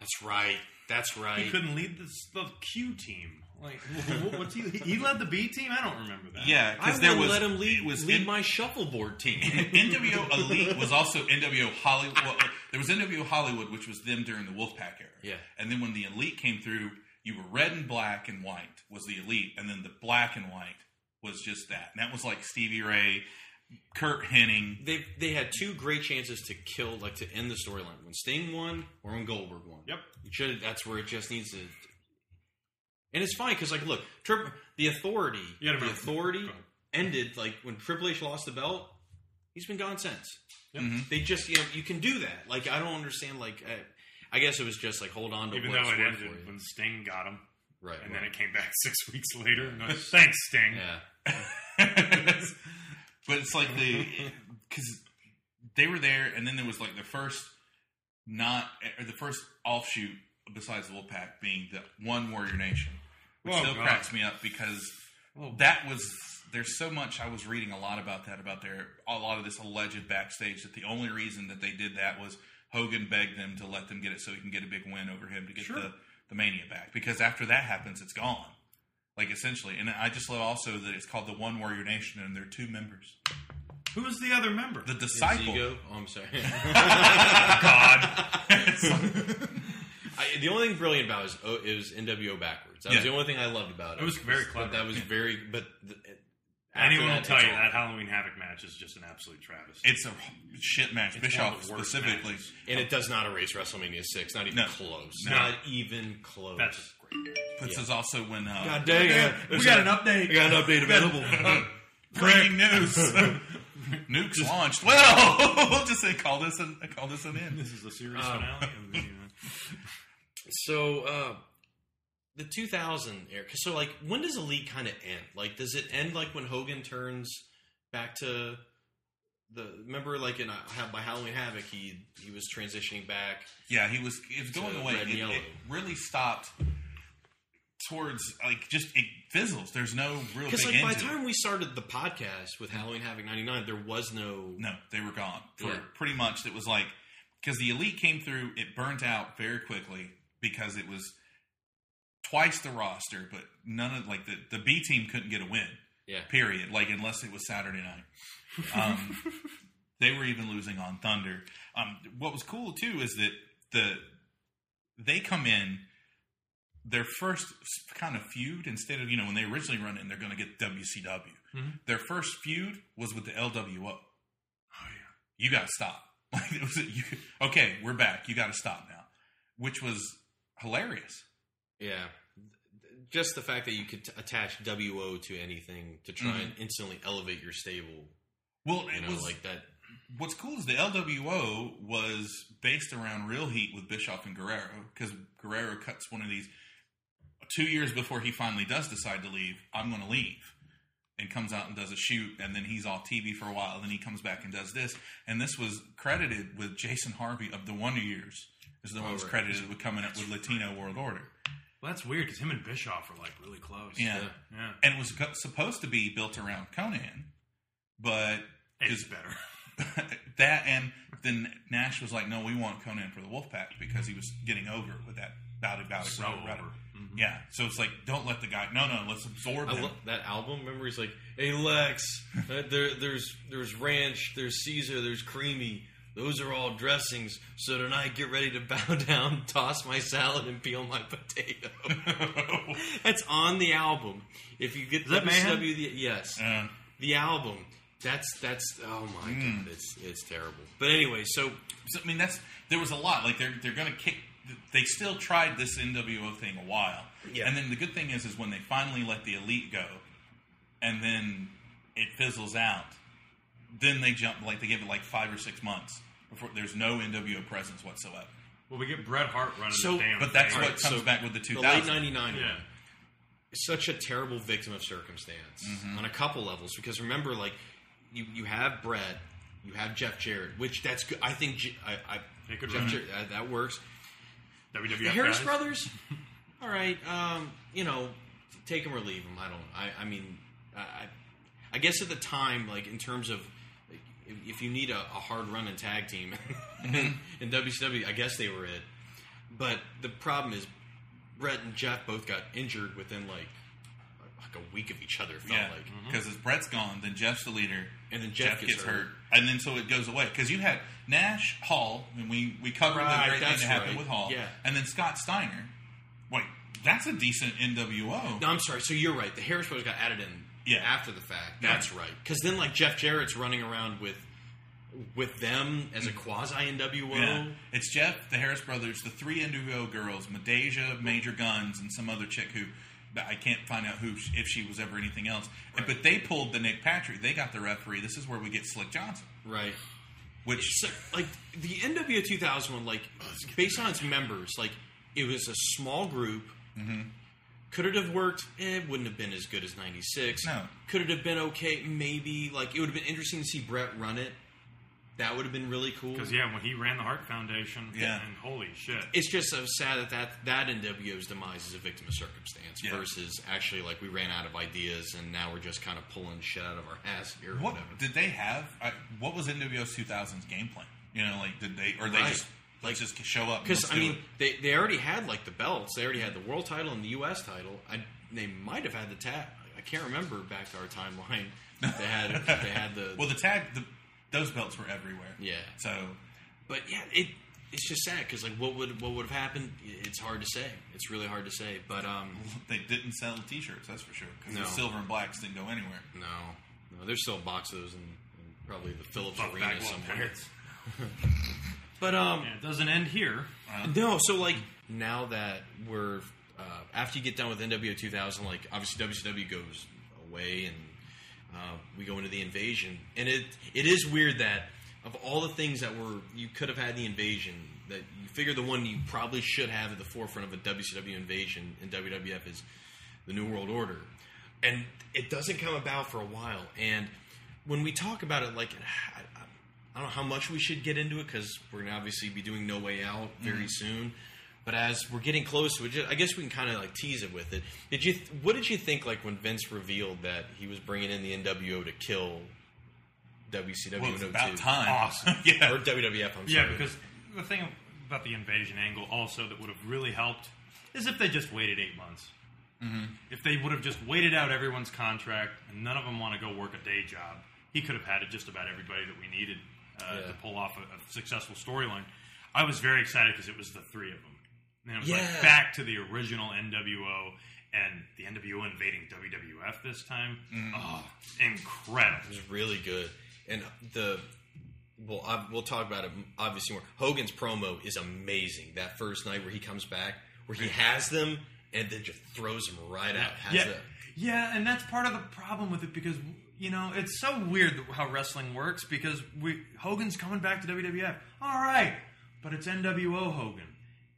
That's right. That's right. He couldn't lead the, the Q team. Like, what's he? He led the B team. I don't remember that. Yeah, I because there wouldn't was let him lead, was lead in- my shuffleboard team. (laughs) NWO Elite was also NWO Hollywood. Well, uh, there was NWO Hollywood, which was them during the Wolfpac era. Yeah. And then when the Elite came through, you were red and black and white was the Elite, and then the black and white was just that. And that was like Stevie Ray, Curt Hennig. they they had two great chances to kill, like to end the storyline when Sting won or when Goldberg won. Yep. It should. That's where it just needs to. And it's fine because, like, look, Trip, the authority, You the remember- authority ended like when Triple H lost the belt. He's been gone since. Yep. Mm-hmm. They just, you know, you can do that. Like, I don't understand. Like, I, I guess it was just like hold on to Even what's though it ended when Sting got him, right? and right. then it came back (laughs) six weeks later. and (laughs) I- Thanks, Sting. yeah. (laughs) but it's like the because they were there, and then there was like the first not or the first offshoot besides the Wolfpac being the One Warrior Nation, which Oh, still God. cracks me up because oh. that was there's so much I was reading a lot about that about their a lot of this alleged backstage that the only reason that they did that was Hogan begged them to let them get it so he can get a big win over him to get Sure. the the Mania back because after that happens it's gone. Like essentially, and I just love also that it's called the One Warrior Nation, and there are two members. Who's the other member? The disciple. Ego? Oh, I'm sorry. (laughs) God. (laughs) I, the only thing brilliant about it was, oh, it was NWO backwards. That was Yeah. the only thing I loved about it. It was very clever. But that was very. But the, After Anyone will tell you all- that Halloween Havoc match is just an absolute travesty. It's a shit match. It's Bischoff one of the worst specifically. matches. and it does not erase WrestleMania six. Not even No. close. No. Not even close. That's a great match. This Yeah. is also when uh, God dang it! We got an update. We got an update available. (laughs) breaking news. (laughs) Nukes launched. Well, (laughs) we'll just say call this an call this an end. This is the series Um, finale. Of the, uh, So uh, the 2000 era. So like, when does Elite kind of end? Like, does it end like when Hogan turns back to the? Remember, like in uh, by Halloween Havoc, he he was transitioning back. Yeah, he was it was going away. It, it really stopped towards like just it fizzles. There's no real Because like by the to it. time we started the podcast with Halloween Havoc '99, there was no. No, they were gone. For Yeah. pretty much, it was like because the elite came through, it burnt out very quickly because it was twice the roster, but none of like the the B team couldn't get a win. Yeah. Period. Like unless it was Saturday night. Um, (laughs) they were even losing on Thunder. Um, what was cool too is that the they come in their first kind of feud instead of you know when they originally run in they're going to get WCW. Their first feud was with the LWO. Oh yeah, you got to stop. (laughs) Like it was you, okay. We're back. You got to stop now, which was hilarious. Yeah. Just the fact that you could t- attach WO to anything to try and mm-hmm. instantly elevate your stable, Well, you it know, was like that. what's cool is the LWO was based around Real Heat with Bischoff and Guerrero because Guerrero cuts one of these two years before he finally does decide to leave. I'm going to leave, and comes out and does a shoot, and then he's off TV for a while. Then he comes back and does this, and this was credited with Jason Harvey of the Wonder Years. Is the oh, one who's right. credited with coming up with Latino World Order. Well, that's weird because him and Bischoff are like really close. Yeah, yeah. and it was co- supposed to be built around Konnan, but It's better. (laughs) that and then Nash was like, "No, we want Konnan for the Wolfpac because he was getting over with that bowdy bowdy So rowdy, rowdy." over. Mhm. Yeah, so it's like, don't let the guy. No, no, let's absorb I him. love that album. Remember, he's like, "Hey Lex, (laughs) uh, there, there's there's ranch, there's Caesar, there's creamy. Those are all dressings. So tonight, get ready to (laughs) bow down, toss my salad, and peel my (laughs) potato." (laughs) That's on the album. If you get that Mayhem? WCW, the, yes, Uh, the album. That's that's oh my Mm. god, it's it's terrible. But anyway, so so, I mean, that's there was a lot. Like they're they're gonna kick. They still tried this NWO thing a while, Yeah. And then the good thing is, is when they finally let the elite go, and then it fizzles out. Then they jump like they give it like five or six months before there's no NWO presence whatsoever. Well, we get Bret Hart running So- the damn But that's thing. what comes so back with the the late '99 Yeah. is such a terrible victim of circumstance Mm-hmm. on a couple levels because remember, like you you have Bret, you have Jeff Jarrett, which that's good. I think J- I, I They could Jeff. Jarrett, that, that works. WWF The Harris guys. brothers, all right, um, you know, take them or leave them. I don't. I, I mean, I, I- I guess at the time, like in terms of like, if, if you need a, a hard running tag team (laughs) in, mm-hmm. in WCW, I guess they were it. But the problem is, Bret and Jeff both got injured within like like a week of each other. It felt Yeah, like, mm-hmm. because as Bret's gone, then Jeff's the leader, and then Jeff, gets, hurt. and then so it goes away. Because you had Nash, Hall, and we we covered Right, the great thing that happened right. with Hall, Yeah. and then Scott Steiner. Wait, that's a decent NWO. No, I'm sorry. So you're right. The Harris brothers got added in Yeah. after the fact. That's right. Because then, like Jeff Jarrett's running around with with them as a quasi NWO. Mm. Yeah, it's Jeff, the Harris brothers, the three NWO girls, Midajah, Major Gunns, and some other chick who I can't find out who if she was ever anything else. And- But they pulled the Nick Patrick. They got the referee. This is where we get Slick Johnson, Right. which So, like the NWO 2001, like based on its members, like it was a small group. Mm-hmm. Could it have worked? Eh, it wouldn't have been as good as '96. No. Could it have been okay? Maybe. Like it would have been interesting to see Bret run it. That would have been really cool. Because yeah, when he ran the Hart Foundation, Yeah. and holy shit, It's just so sad that that, that NWO's demise is a victim of circumstance Yeah. versus actually like we ran out of ideas and now we're just kind of pulling shit out of our ass here. What whatever. did they have? I, what was NWO's 2000s game plan? You know, like did they or they Right. just let's just show up? Because I mean, it? they they already had like the belts. They already had the world title and the U.S. title. I, they might have had the tag. I can't remember back to our timeline. They had they had the (laughs) well, the tag, the, those belts were everywhere. yeah. So But yeah, it it's just sad because like what would what would have happened? It's hard to say. It's really hard to say. But um, (laughs) They didn't sell T-shirts, that's for sure. Because No. the silver and blacks didn't go anywhere. no, no, there's still a box of those in, in probably the Phillips Arena somewhere. (laughs) tickets. But um, Yeah, it doesn't end here. No, so like now that we're uh, after you get done with NWO 2000, like obviously WCW goes away and uh, we go into the invasion, and it it is weird that of all the things that were you could have had the invasion, that you figure the one you probably should have at the forefront of a WCW invasion in WWF is the New World Order, and it doesn't come about for a while. And when we talk about it, like I, I- I don't know how much we should get into it because we're gonna obviously be doing No Way Out very soon. But as we're getting close to it, I guess we can kind of like tease it with it. Did you? Th- what did you think like when Vince revealed that he was bringing in the NWO to kill WCW Well, it's about time. Awesome. (laughs) yeah. or WWF? I'm Yeah, sorry. because the thing about the invasion angle also that would have really helped is if they just waited eight months. Mm-hmm. If they would have just waited out everyone's contract and none of them want to go work a day job, he could have had it just about everybody that we needed uh, Yeah. to pull off a, a successful storyline. I was very excited because it was the three of them. And it was Yeah. like back to the original NWO and the NWO invading WWF this time. Oh, incredible. It was really good, and the well, I, we'll talk about it obviously more. Hogan's promo is amazing. That first night where he comes back, where he has them and then just throws them right out. Has yeah, the- yeah, and that's part of the problem with it because you know it's so weird how wrestling works because we Hogan's coming back to WWF. All right, but it's NWO Hogan,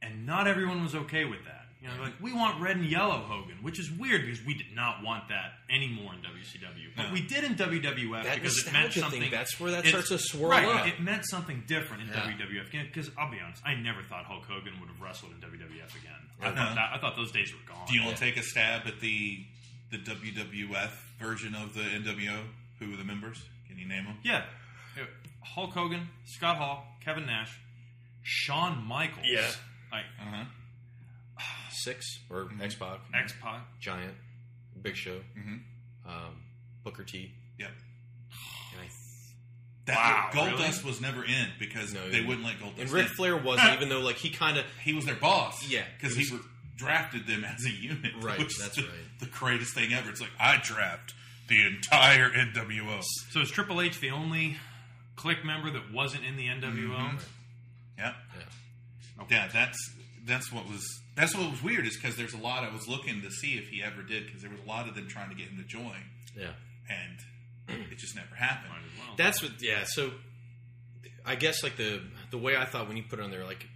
and not everyone was okay with that. You know, like we want red and yellow Hogan, which is weird because we did not want that anymore in WCW, but we did in WWF That because it meant nostalgia thing, something. that's where that starts to swirl right, up. It meant something different in Yeah. WWF because I'll be honest, I never thought Hulk Hogan would have wrestled in WWF again. I thought that, I thought those days were gone. Do you want to take a stab at the the WWF version of the NWO? Who were the members? Can you name them? Yeah. Uh, Hulk Hogan, Scott Hall, Kevin Nash, Shawn Michaels. Yeah. Like Uh-huh. Syxx or X Pac, X Pac. Giant, Big Show, Mhm. um, Booker T, Yep. and I That Wow, Goldust really? was never in because No, they wouldn't let Goldust and Ric. Flair wasn't (laughs) even though like he kind of He was their boss. Yeah, because he was- re- drafted them as a unit. (laughs) Right, which is that's the, right. The greatest thing ever. It's like I draft the entire NWO. So is Triple H the only Kliq member that wasn't in the NWO? Mm-hmm. Yeah, yeah. yeah. That's that's what was that's what was weird is because there's a lot I was looking to see if he ever did because there was a lot of them trying to get him to join yeah. and it just never happened. Might as well. That's what. Yeah. So, I guess like the the way I thought when you put it on there, like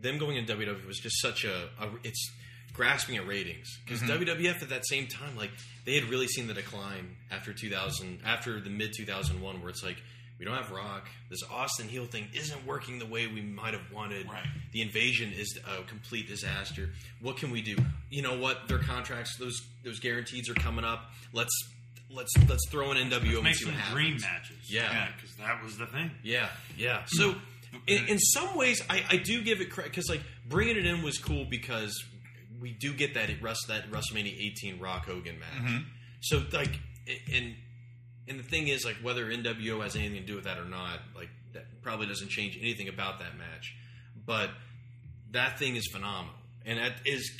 them going in WWE was just such a, a it's grasping at ratings because mm-hmm. WWF at that same time, like they had really seen the decline after 2000, after the mid 2001, where it's like we don't have Rock. This Austin heel thing isn't working the way we might have wanted. Right. The invasion is a complete disaster. What can we do? You know what? Their contracts, those those guarantees are coming up. Let's let's let's throw an NWO and Make see some what happens. dream matches. Yeah. because that was the thing. Yeah, yeah. (clears throat) So, in, in some ways, I, I do give it credit because like bringing it in was cool because we do get that that WrestleMania 18 Rock Hogan match. So like, and and the thing is like whether NWO has anything to do with that or not, like that probably doesn't change anything about that match. But that thing is phenomenal, and that is.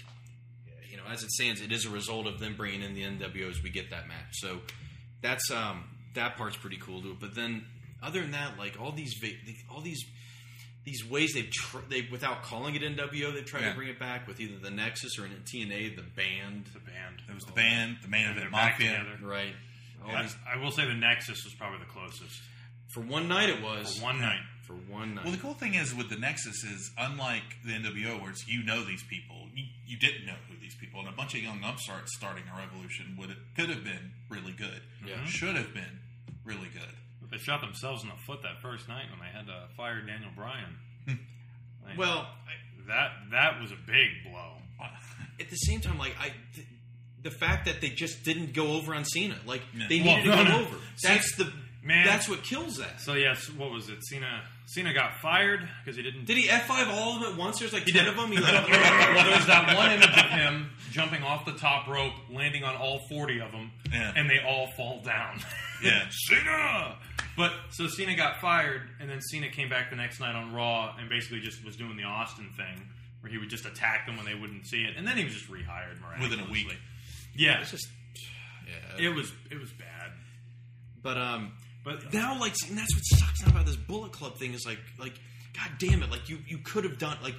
You know, as it stands, it is a result of them bringing in the NWOs. We get that match, so that's um that part's pretty cool to it. But then, other than that, like all these all these these ways they've tr- they without calling it NWO, they've tried Yeah. to bring it back with either the Nexus or in TNA, the band, The band. It was the oh. band, the main And they're event back mafia. together. right? All I, I will say the Nexus was probably the closest. for one night, it was For one night. For one night. Well, the cool thing is with the Nexus is unlike the NWO, where it's you know these people, you, you didn't know who these people, and a bunch of young upstarts starting a revolution would have, could have been really good. Yeah. should have been really good. But they shot themselves in the foot that first night when they had to fire Daniel Bryan. Hmm. Like, well, that that was a big blow. at the same time, like I. Th- the fact that they just didn't go over on Cena, like they Well, needed no, to go no. over. That's the Man. That's what kills that. So yes, what was it? Cena Cena got fired because he didn't. Did he F five all of them at once? There's like He ten did. of them. (laughs) He like, well, there's that one image of him jumping off the top rope, landing on all 40 of them, Yeah. and they all fall down. Yeah. (laughs) Cena! But so Cena got fired, and then Cena came back the next night on Raw and basically just was doing the Austin thing, where he would just attack them when they wouldn't see it, and then he was just rehired miraculously. Within a week. Yeah, It's just yeah. it was it was bad. But um, But- now, like, and that's what sucks now about this Bullet Club thing is like, like, god damn it, like you you could have done like,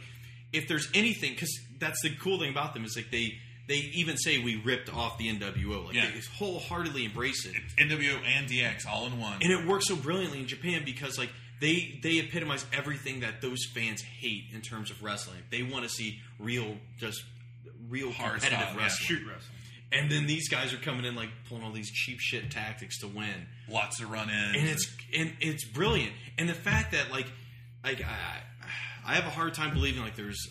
if there's anything, because that's the cool thing about them is like they they even say we ripped off the NWO, like Yeah. they wholeheartedly embrace it, NWO and DX all in one. and it works so brilliantly in Japan because like they they epitomize everything that those fans hate in terms of wrestling. They want to see real, just real Hard competitive style, yeah. wrestling. Shoot wrestling. And then these guys are coming in like pulling all these cheap shit tactics to win. Lots of run ins. and it's and it's brilliant. And the fact that like like I I have a hard time believing like there's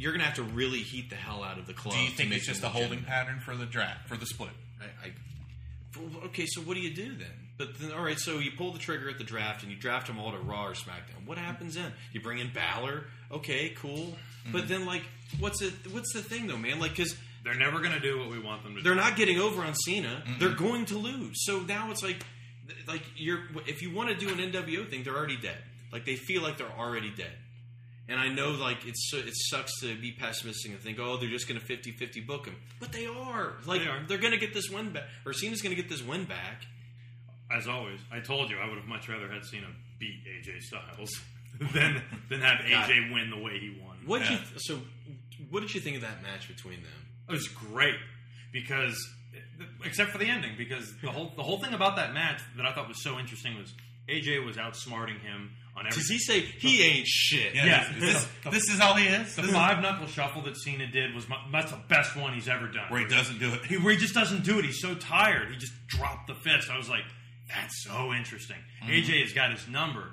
you're gonna have to really heat the hell out of the club. Do you think it's just a holding pattern for the draft, for the split? I, I okay, so what do you do then? But then, all right, so you pull the trigger at the draft and you draft them all to Raw or SmackDown. What happens then? You bring in Balor. Okay, cool. Mm-hmm. But then, like, what's it? What's the thing though, man? Like, because They're never going to do what we want them to do. they're do. not getting over on Cena. They're going to lose. So now it's like, like you're if you want to do an NWO thing, they're already dead. Like they feel like they're already dead. And I know like it's so- it sucks to be pessimistic and think, oh, they're just going to 50-50 book him, but they are. Like They are. they're going to get this win back, or Cena's going to get this win back. As always, I told you I would have much rather had Cena beat AJ Styles (laughs) than than have AJ win the way he won. What did Yeah. you so? What did you think of that match between them? It was great because, except for the ending, because the whole the whole thing about that match that I thought was so interesting was AJ was outsmarting him on Does he say he ain't shit? Yeah, Yeah. This, this is all he is. The This is- five knuckle shuffle that Cena did was my, that's the best one he's ever done. where he doesn't do it. He, where he just doesn't do it. He's so tired. He just dropped the fist. I was like, that's so interesting. Mm-hmm. AJ has got his number,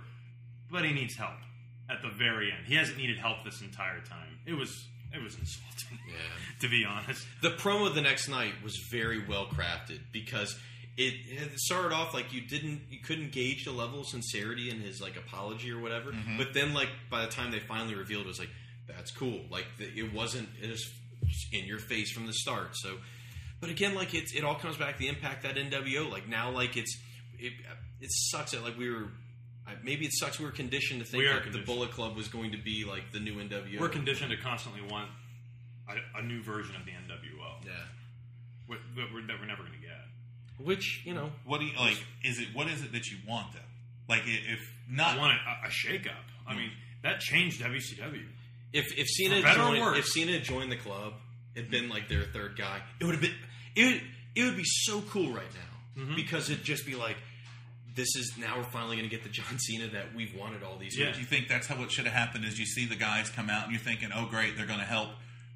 but he needs help at the very end. He hasn't needed help this entire time. It was it was insulting. Yeah. (laughs) to be honest. The promo the next night was very well crafted because it, started off like you didn't you couldn't gauge the level of sincerity in his like apology or whatever. Mm-hmm. But then like by the time they finally revealed it was like that's cool. Like the, it wasn't it was in your face from the start. So but again like it's it all comes back to the impact that NWO like now like it's it, it sucks that like we were Maybe it sucks. We were conditioned to think like the. Bullet Club was going to be like the new NWO. We're conditioned to constantly want a, a new version of the NWO yeah, that we're, that we're never going to get. Which you know What do you like? Is it what is it that you want though? Like if not, I want a, a shake up. I mean, that changed WCW. If if Cena For better or joined, worse. if Cena had joined the club, had been like their third guy, it would have been it. Would, it would be so cool right now Mm-hmm. because it'd just be like, this is now we're finally going to get the John (laughs) Cena that we've wanted all these Yeah. years. do you think that's how it should have happened? Is you see the guys come out and you're thinking, oh great, they're going to help.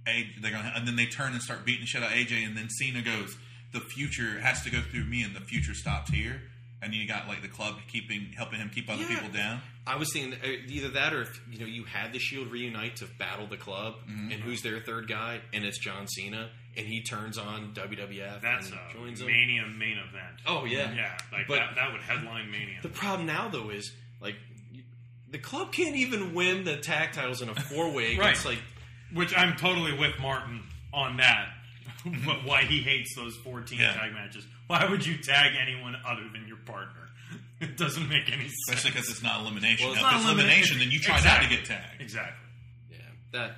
A, they're going to, and then they turn and start beating the shit out of AJ, and then Cena goes, the future has to go through me, and the future stops here. And you got like the club keeping helping him keep other Yeah. people down. I was thinking uh, either that or if you know you had the Shield reunite to battle the club, Mm-hmm. and who's their third guy, and it's John Cena, and he turns on WWF That's and a joins them. Mania main event. Oh yeah, Yeah, like But- that, that would headline Mania. The problem now though is like the club can't even win the tag titles in a four way (laughs) Right. against like Which I'm totally with Martin on that. (laughs) but why he hates those 14 Yeah. tag matches. Why would you tag anyone other than your partner? (laughs) It doesn't make any sense. Especially because it's not elimination. Well, it's now, if not it's elimination, then you try Exactly. not to get tagged. Exactly. Yeah, that.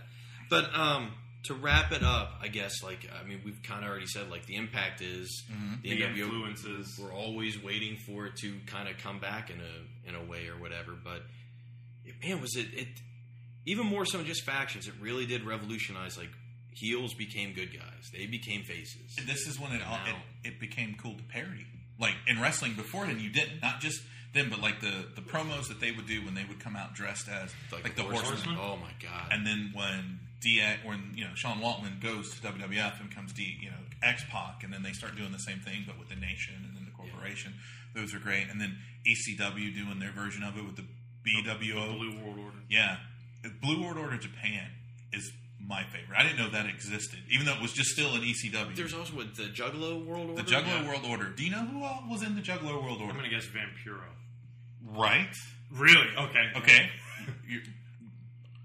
But um, to wrap it up, I guess like I mean we've kind of already said like the impact is the, The NWO. influences. We're always waiting for it to kind of come back in a in a way or whatever. But man, was it it even more so than just factions? It really did revolutionize. Like heels became good guys. They became faces. This is when it, all, it it became cool to parody. Like in wrestling before then, you didn't not just them, but like the the promos that they would do when they would come out dressed as like, the horseman. Oh my god! And then when DX, when you know Sean Waltman goes to WWF and comes D, you know X Pac, and then they start doing the same thing, but with the Nation and then the corporation. Those are great. And then ECW doing their version of it with the oh, BWO. Blue World Order. Yeah, Blue World Order Japan is my favorite. I didn't know that existed, even though it was just still in ECW. There's also what the Juggalo World Order. the Juggalo Yeah. World Order. Do you know who all was in the Juggalo World Order? I'm going to guess Vampiro. Right. Really? Okay. Okay. (laughs) you,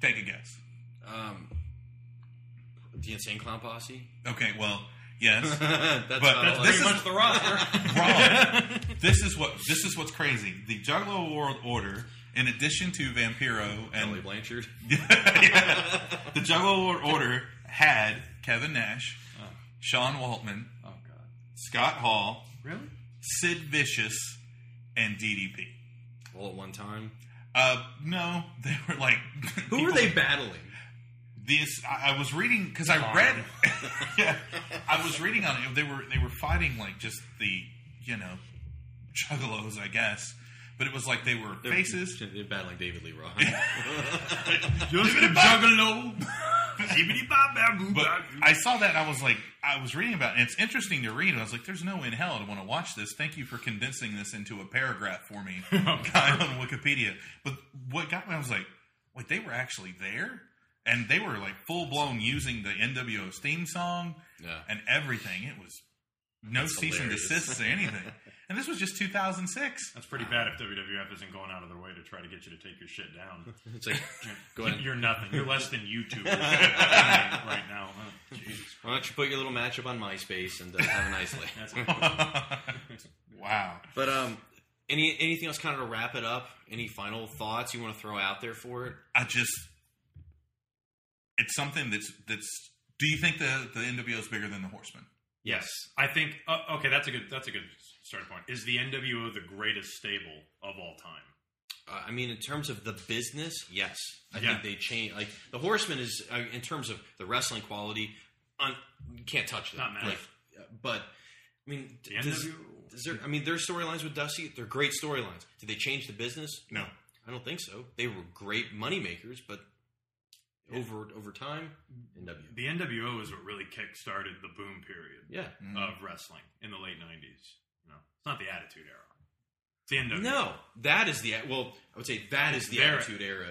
take a guess. Um, the Insane Clown Posse. Okay. Well, yes. (laughs) That's But that's all this I- is- much the roster. (laughs) Wrong. this is what this is what's crazy. The Juggalo World Order, in addition to Vampiro Kelly and Blanchard. (laughs) Yeah. the Juggalo World Order had Kevin Nash, Sean Waltman, Oh God. Scott Hall, Really? Sid Vicious, and DDP. All at one time. Uh, no, (laughs) they were like Who were they battling? This I, I was reading because I read. (laughs) yeah, I was reading on it. They were they were fighting like just the you know juggalos, I guess. But it was like they were faces. They're battling David Lee Roth. (laughs) Just a juggalo. But I saw that and I was like, I was reading about it, and it's interesting to read. And I was like, there's no way in hell I want to watch this. Thank you for condensing this into a paragraph for me, (laughs) oh, (laughs) guy on Wikipedia. But what got me, I was like, wait, they were actually there? And they were like full blown using the NWO's theme song Yeah. and everything. It was no That's cease and hilarious. desists or anything. And this was just 2006. That's pretty bad if WWF isn't going out of their way to try to get you to take your shit down. (laughs) It's like, go ahead. You're nothing. You're less than YouTubers (laughs) right now. Huh? Jesus. Why don't you put your little matchup on MySpace and uh, have a nice day? That's it. (laughs) Wow. But um, any anything else kind of to wrap it up? Any final thoughts you want to throw out there for it? I just, it's something that's, that's, do you think the, the NWO is bigger than the Horsemen? Yes, I think. Uh, okay, that's a good. That's a good starting point. Is the NWO the greatest stable of all time? Uh, I mean, in terms of the business, yes. I Yeah. think they change. Like the Horseman is, uh, in terms of the wrestling quality, un, you can't touch them. Not mad. Like, uh, but I mean, The does, NWO does there? I mean, their storylines with Dusty, they're great storylines. Did they change the business? No. I don't think so. They were great money makers, but over over time, NWO. The NWO is what really kick-started the boom period Yeah. of wrestling in the late '90s. Know, it's not the Attitude Era. It's the NWO. No, that is the well. I would say that is the Attitude Era.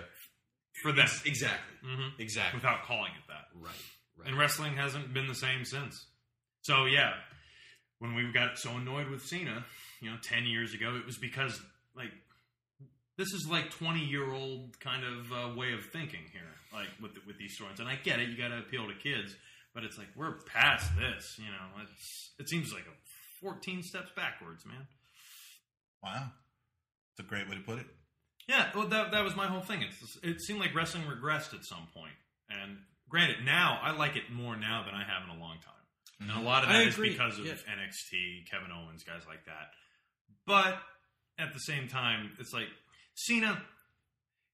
for them, Ex- Exactly. Mhm. Exactly. without calling it that. right. Right. And wrestling hasn't been the same since. So yeah, when we got so annoyed with Cena, you know, ten years ago, it was because like this is like twenty year old kind of uh, way of thinking here, like with the, with these stories. And I get it, you got to appeal to kids, but it's like we're past this. You know, it's it seems like a fourteen steps backwards, man. Wow. It's a great way to put it. Yeah, well, that that was my whole thing. It's, it seemed like wrestling regressed at some point. And granted, now I like it more now than I have in a long time. And a mm-hmm. lot of that is because of yeah. NXT, Kevin Owens, guys like that. But at the same time, it's like Cena.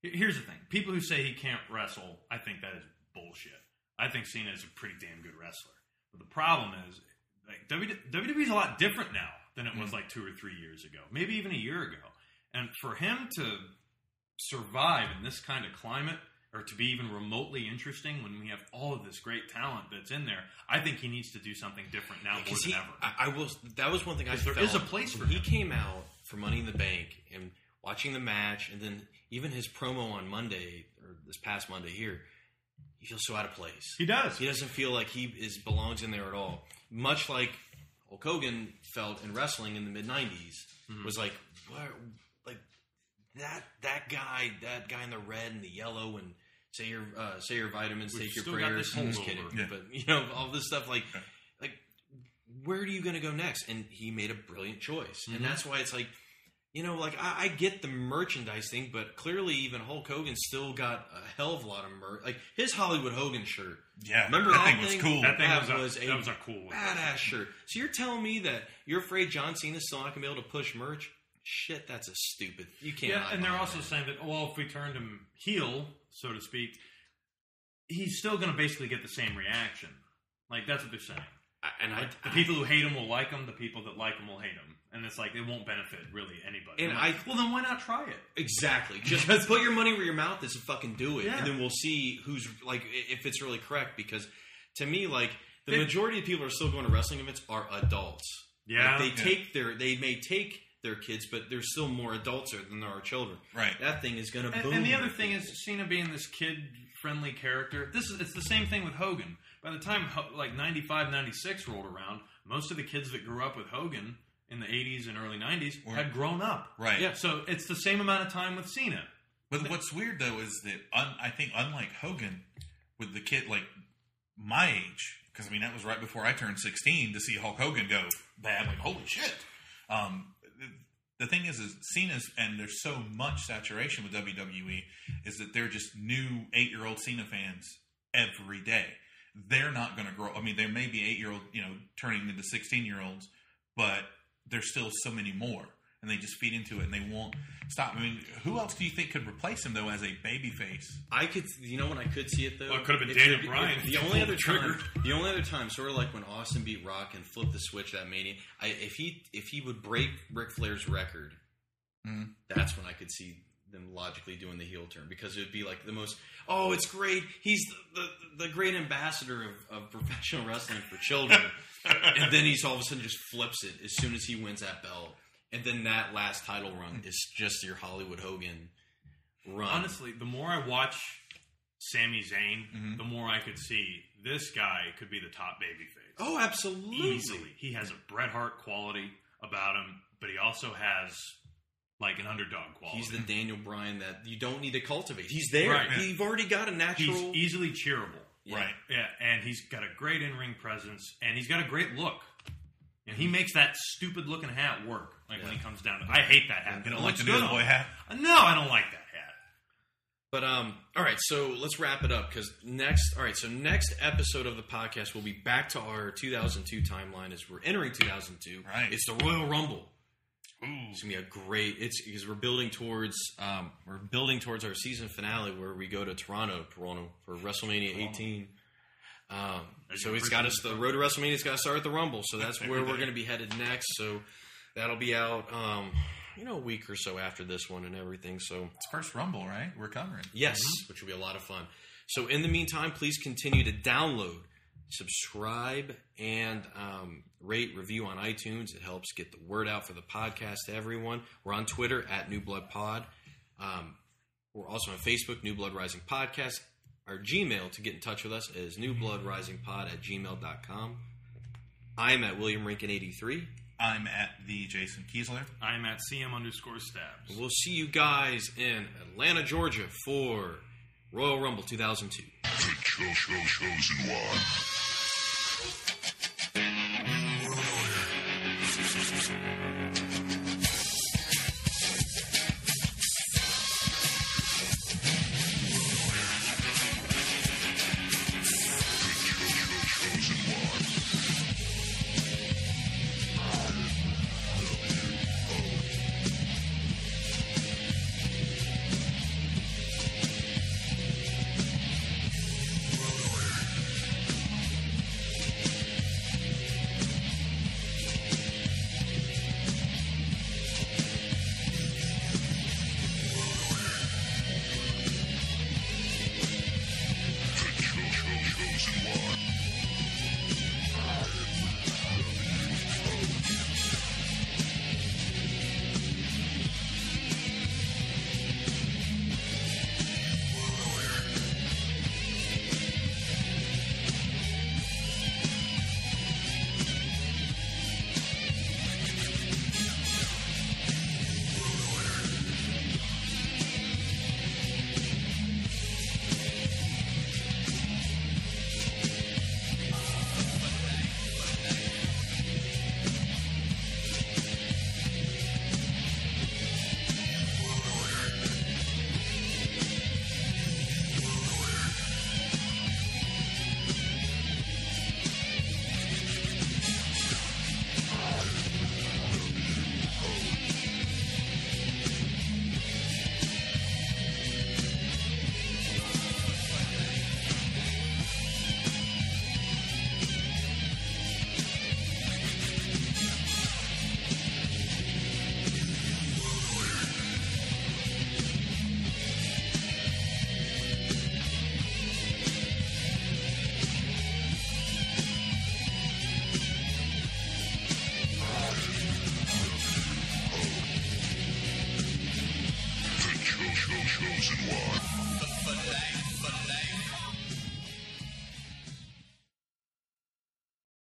Here's the thing: people who say he can't wrestle, I think that is bullshit. I think Cena is a pretty damn good wrestler. But the problem is, like WWE is a lot different now than it was mm. like two or three years ago, maybe even a year ago. And for him to survive in this kind of climate, or to be even remotely interesting when we have all of this great talent that's in there, I think he needs to do something different now more than he, ever. I, I was that was one thing I there felt. is a place for he him. came out for Money in the Bank and watching the match, and then even his promo on Monday or this past Monday here, he feels so out of place. he does. He doesn't feel like he is belongs in there at all. Much like Hulk Hogan felt in wrestling in the mid '90s, Mm-hmm. was like, like that that guy, that guy in the red and the yellow, and say your uh, say your vitamins, We've take your still got prayers. this I'm just kidding, Yeah. but you know all this stuff like like where are you going to go next? And he made a brilliant choice, Mm-hmm. and that's why it's like. You know, like I, I get the merchandise thing, but clearly even Hulk Hogan still got a hell of a lot of merch. Like his Hollywood Hogan shirt. Yeah. Remember that, that, thing was cool. That thing That was, was a, that was a cool badass shirt. So you're telling me that you're afraid John Cena's still not gonna be able to push merch? Shit, that's a stupid. You can't. Yeah, and they're also saying that well, if we turned him heel, so to speak, he's still going to basically get the same reaction. Like that's what they're saying. and I, Like, the people who hate him will like him. The people that like him will hate him. And it's like it won't benefit really anybody. And like, I- well, then why not try it? exactly (laughs) just put your money where your mouth is and fucking do it, Yeah. and then we'll see who's like if it's really correct. Because to me, like the majority of people who are still going to wrestling events are adults. Yeah. Like, they Yeah. take their they may take their kids, but there's still more adults than there are children. Right. That thing is gonna boom. and the other thing is Cena being this kid-friendly character. This is it's the same thing with Hogan. By the time like 95, 96 rolled around, most of the kids that grew up with Hogan in the 80s and early 90s had grown up. Right. Yeah. So it's the same amount of time with Cena. But what's weird though is that un, I think unlike Hogan, with the kid like my age, because I mean that was right before I turned sixteen to see Hulk Hogan go bad. Like holy shit! Um, the thing is, is Cena's and there's so much saturation with WWE is that they're just new eight year old Cena fans every day. They're not going to grow. I mean, there may be eight year old, you know, turning into sixteen year olds, but there's still so many more, and they just feed into it and they won't stop. I mean, who else do you think could replace him though as a baby face? I could, you know, when I could see it though, Well, it could have been if Daniel the- Bryan if if The only other the trigger. time, the only other time, sort of like when Austin beat Rock and flipped the switch that Mania. I, if he if he would break Ric Flair's record, Mhm. that's when I could see them logically doing the heel turn because it would be like the most. Oh, it's great! He's the the, the great ambassador of, of professional wrestling for children, (laughs) and then he's all of a sudden just flips it as soon as he wins that belt, and then that last title run is just your Hollywood Hogan run. Honestly, the more I watch Sami Zayn, mm-hmm. the more I could see this guy could be the top babyface. oh, absolutely. easily. He has a Bret Hart quality about him, but he also has like an underdog quality. He's the Daniel Bryan that you don't need to cultivate. He's there. Right. You've already got a He's natural. easily cheerable. Yeah. Right. Yeah, and he's got a great in ring presence, and he's got a great look. And he makes that stupid looking hat work. Like when he comes down to, I hate that hat. You don't like the good newsboy hat? No, I don't like that hat. But um, all right. So let's wrap it up because next, all right. So next episode of the podcast will be back to our 2002 timeline as we're entering 2002. Right. It's the Royal Rumble. It's gonna be a great. It's because we're building towards um, we're building towards our season finale where we go to Toronto, Toronto for WrestleMania 18. Um, so it's got us the road to WrestleMania's got to start at the Rumble. So that's (laughs) where we're going to be headed next. So that'll be out, um, you know, a week or so after this one and everything. So It's first Rumble, right? We're covering. Yes, which will be a lot of fun. So, in the meantime, please continue to download, subscribe, and um, rate, review on iTunes. It helps get the word out for the podcast to everyone. We're on Twitter at New Blood Pod. Um, we're also on Facebook, New Blood Rising Podcast. Our Gmail to get in touch with us is newbloodrisingpod at gmail.com. I'm at William Rinkin83. I'm at the Jason Kiesler. I'm at CM underscore stabs. We'll see you guys in Atlanta, Georgia for Royal Rumble 2002. The cho- cho- chosen one.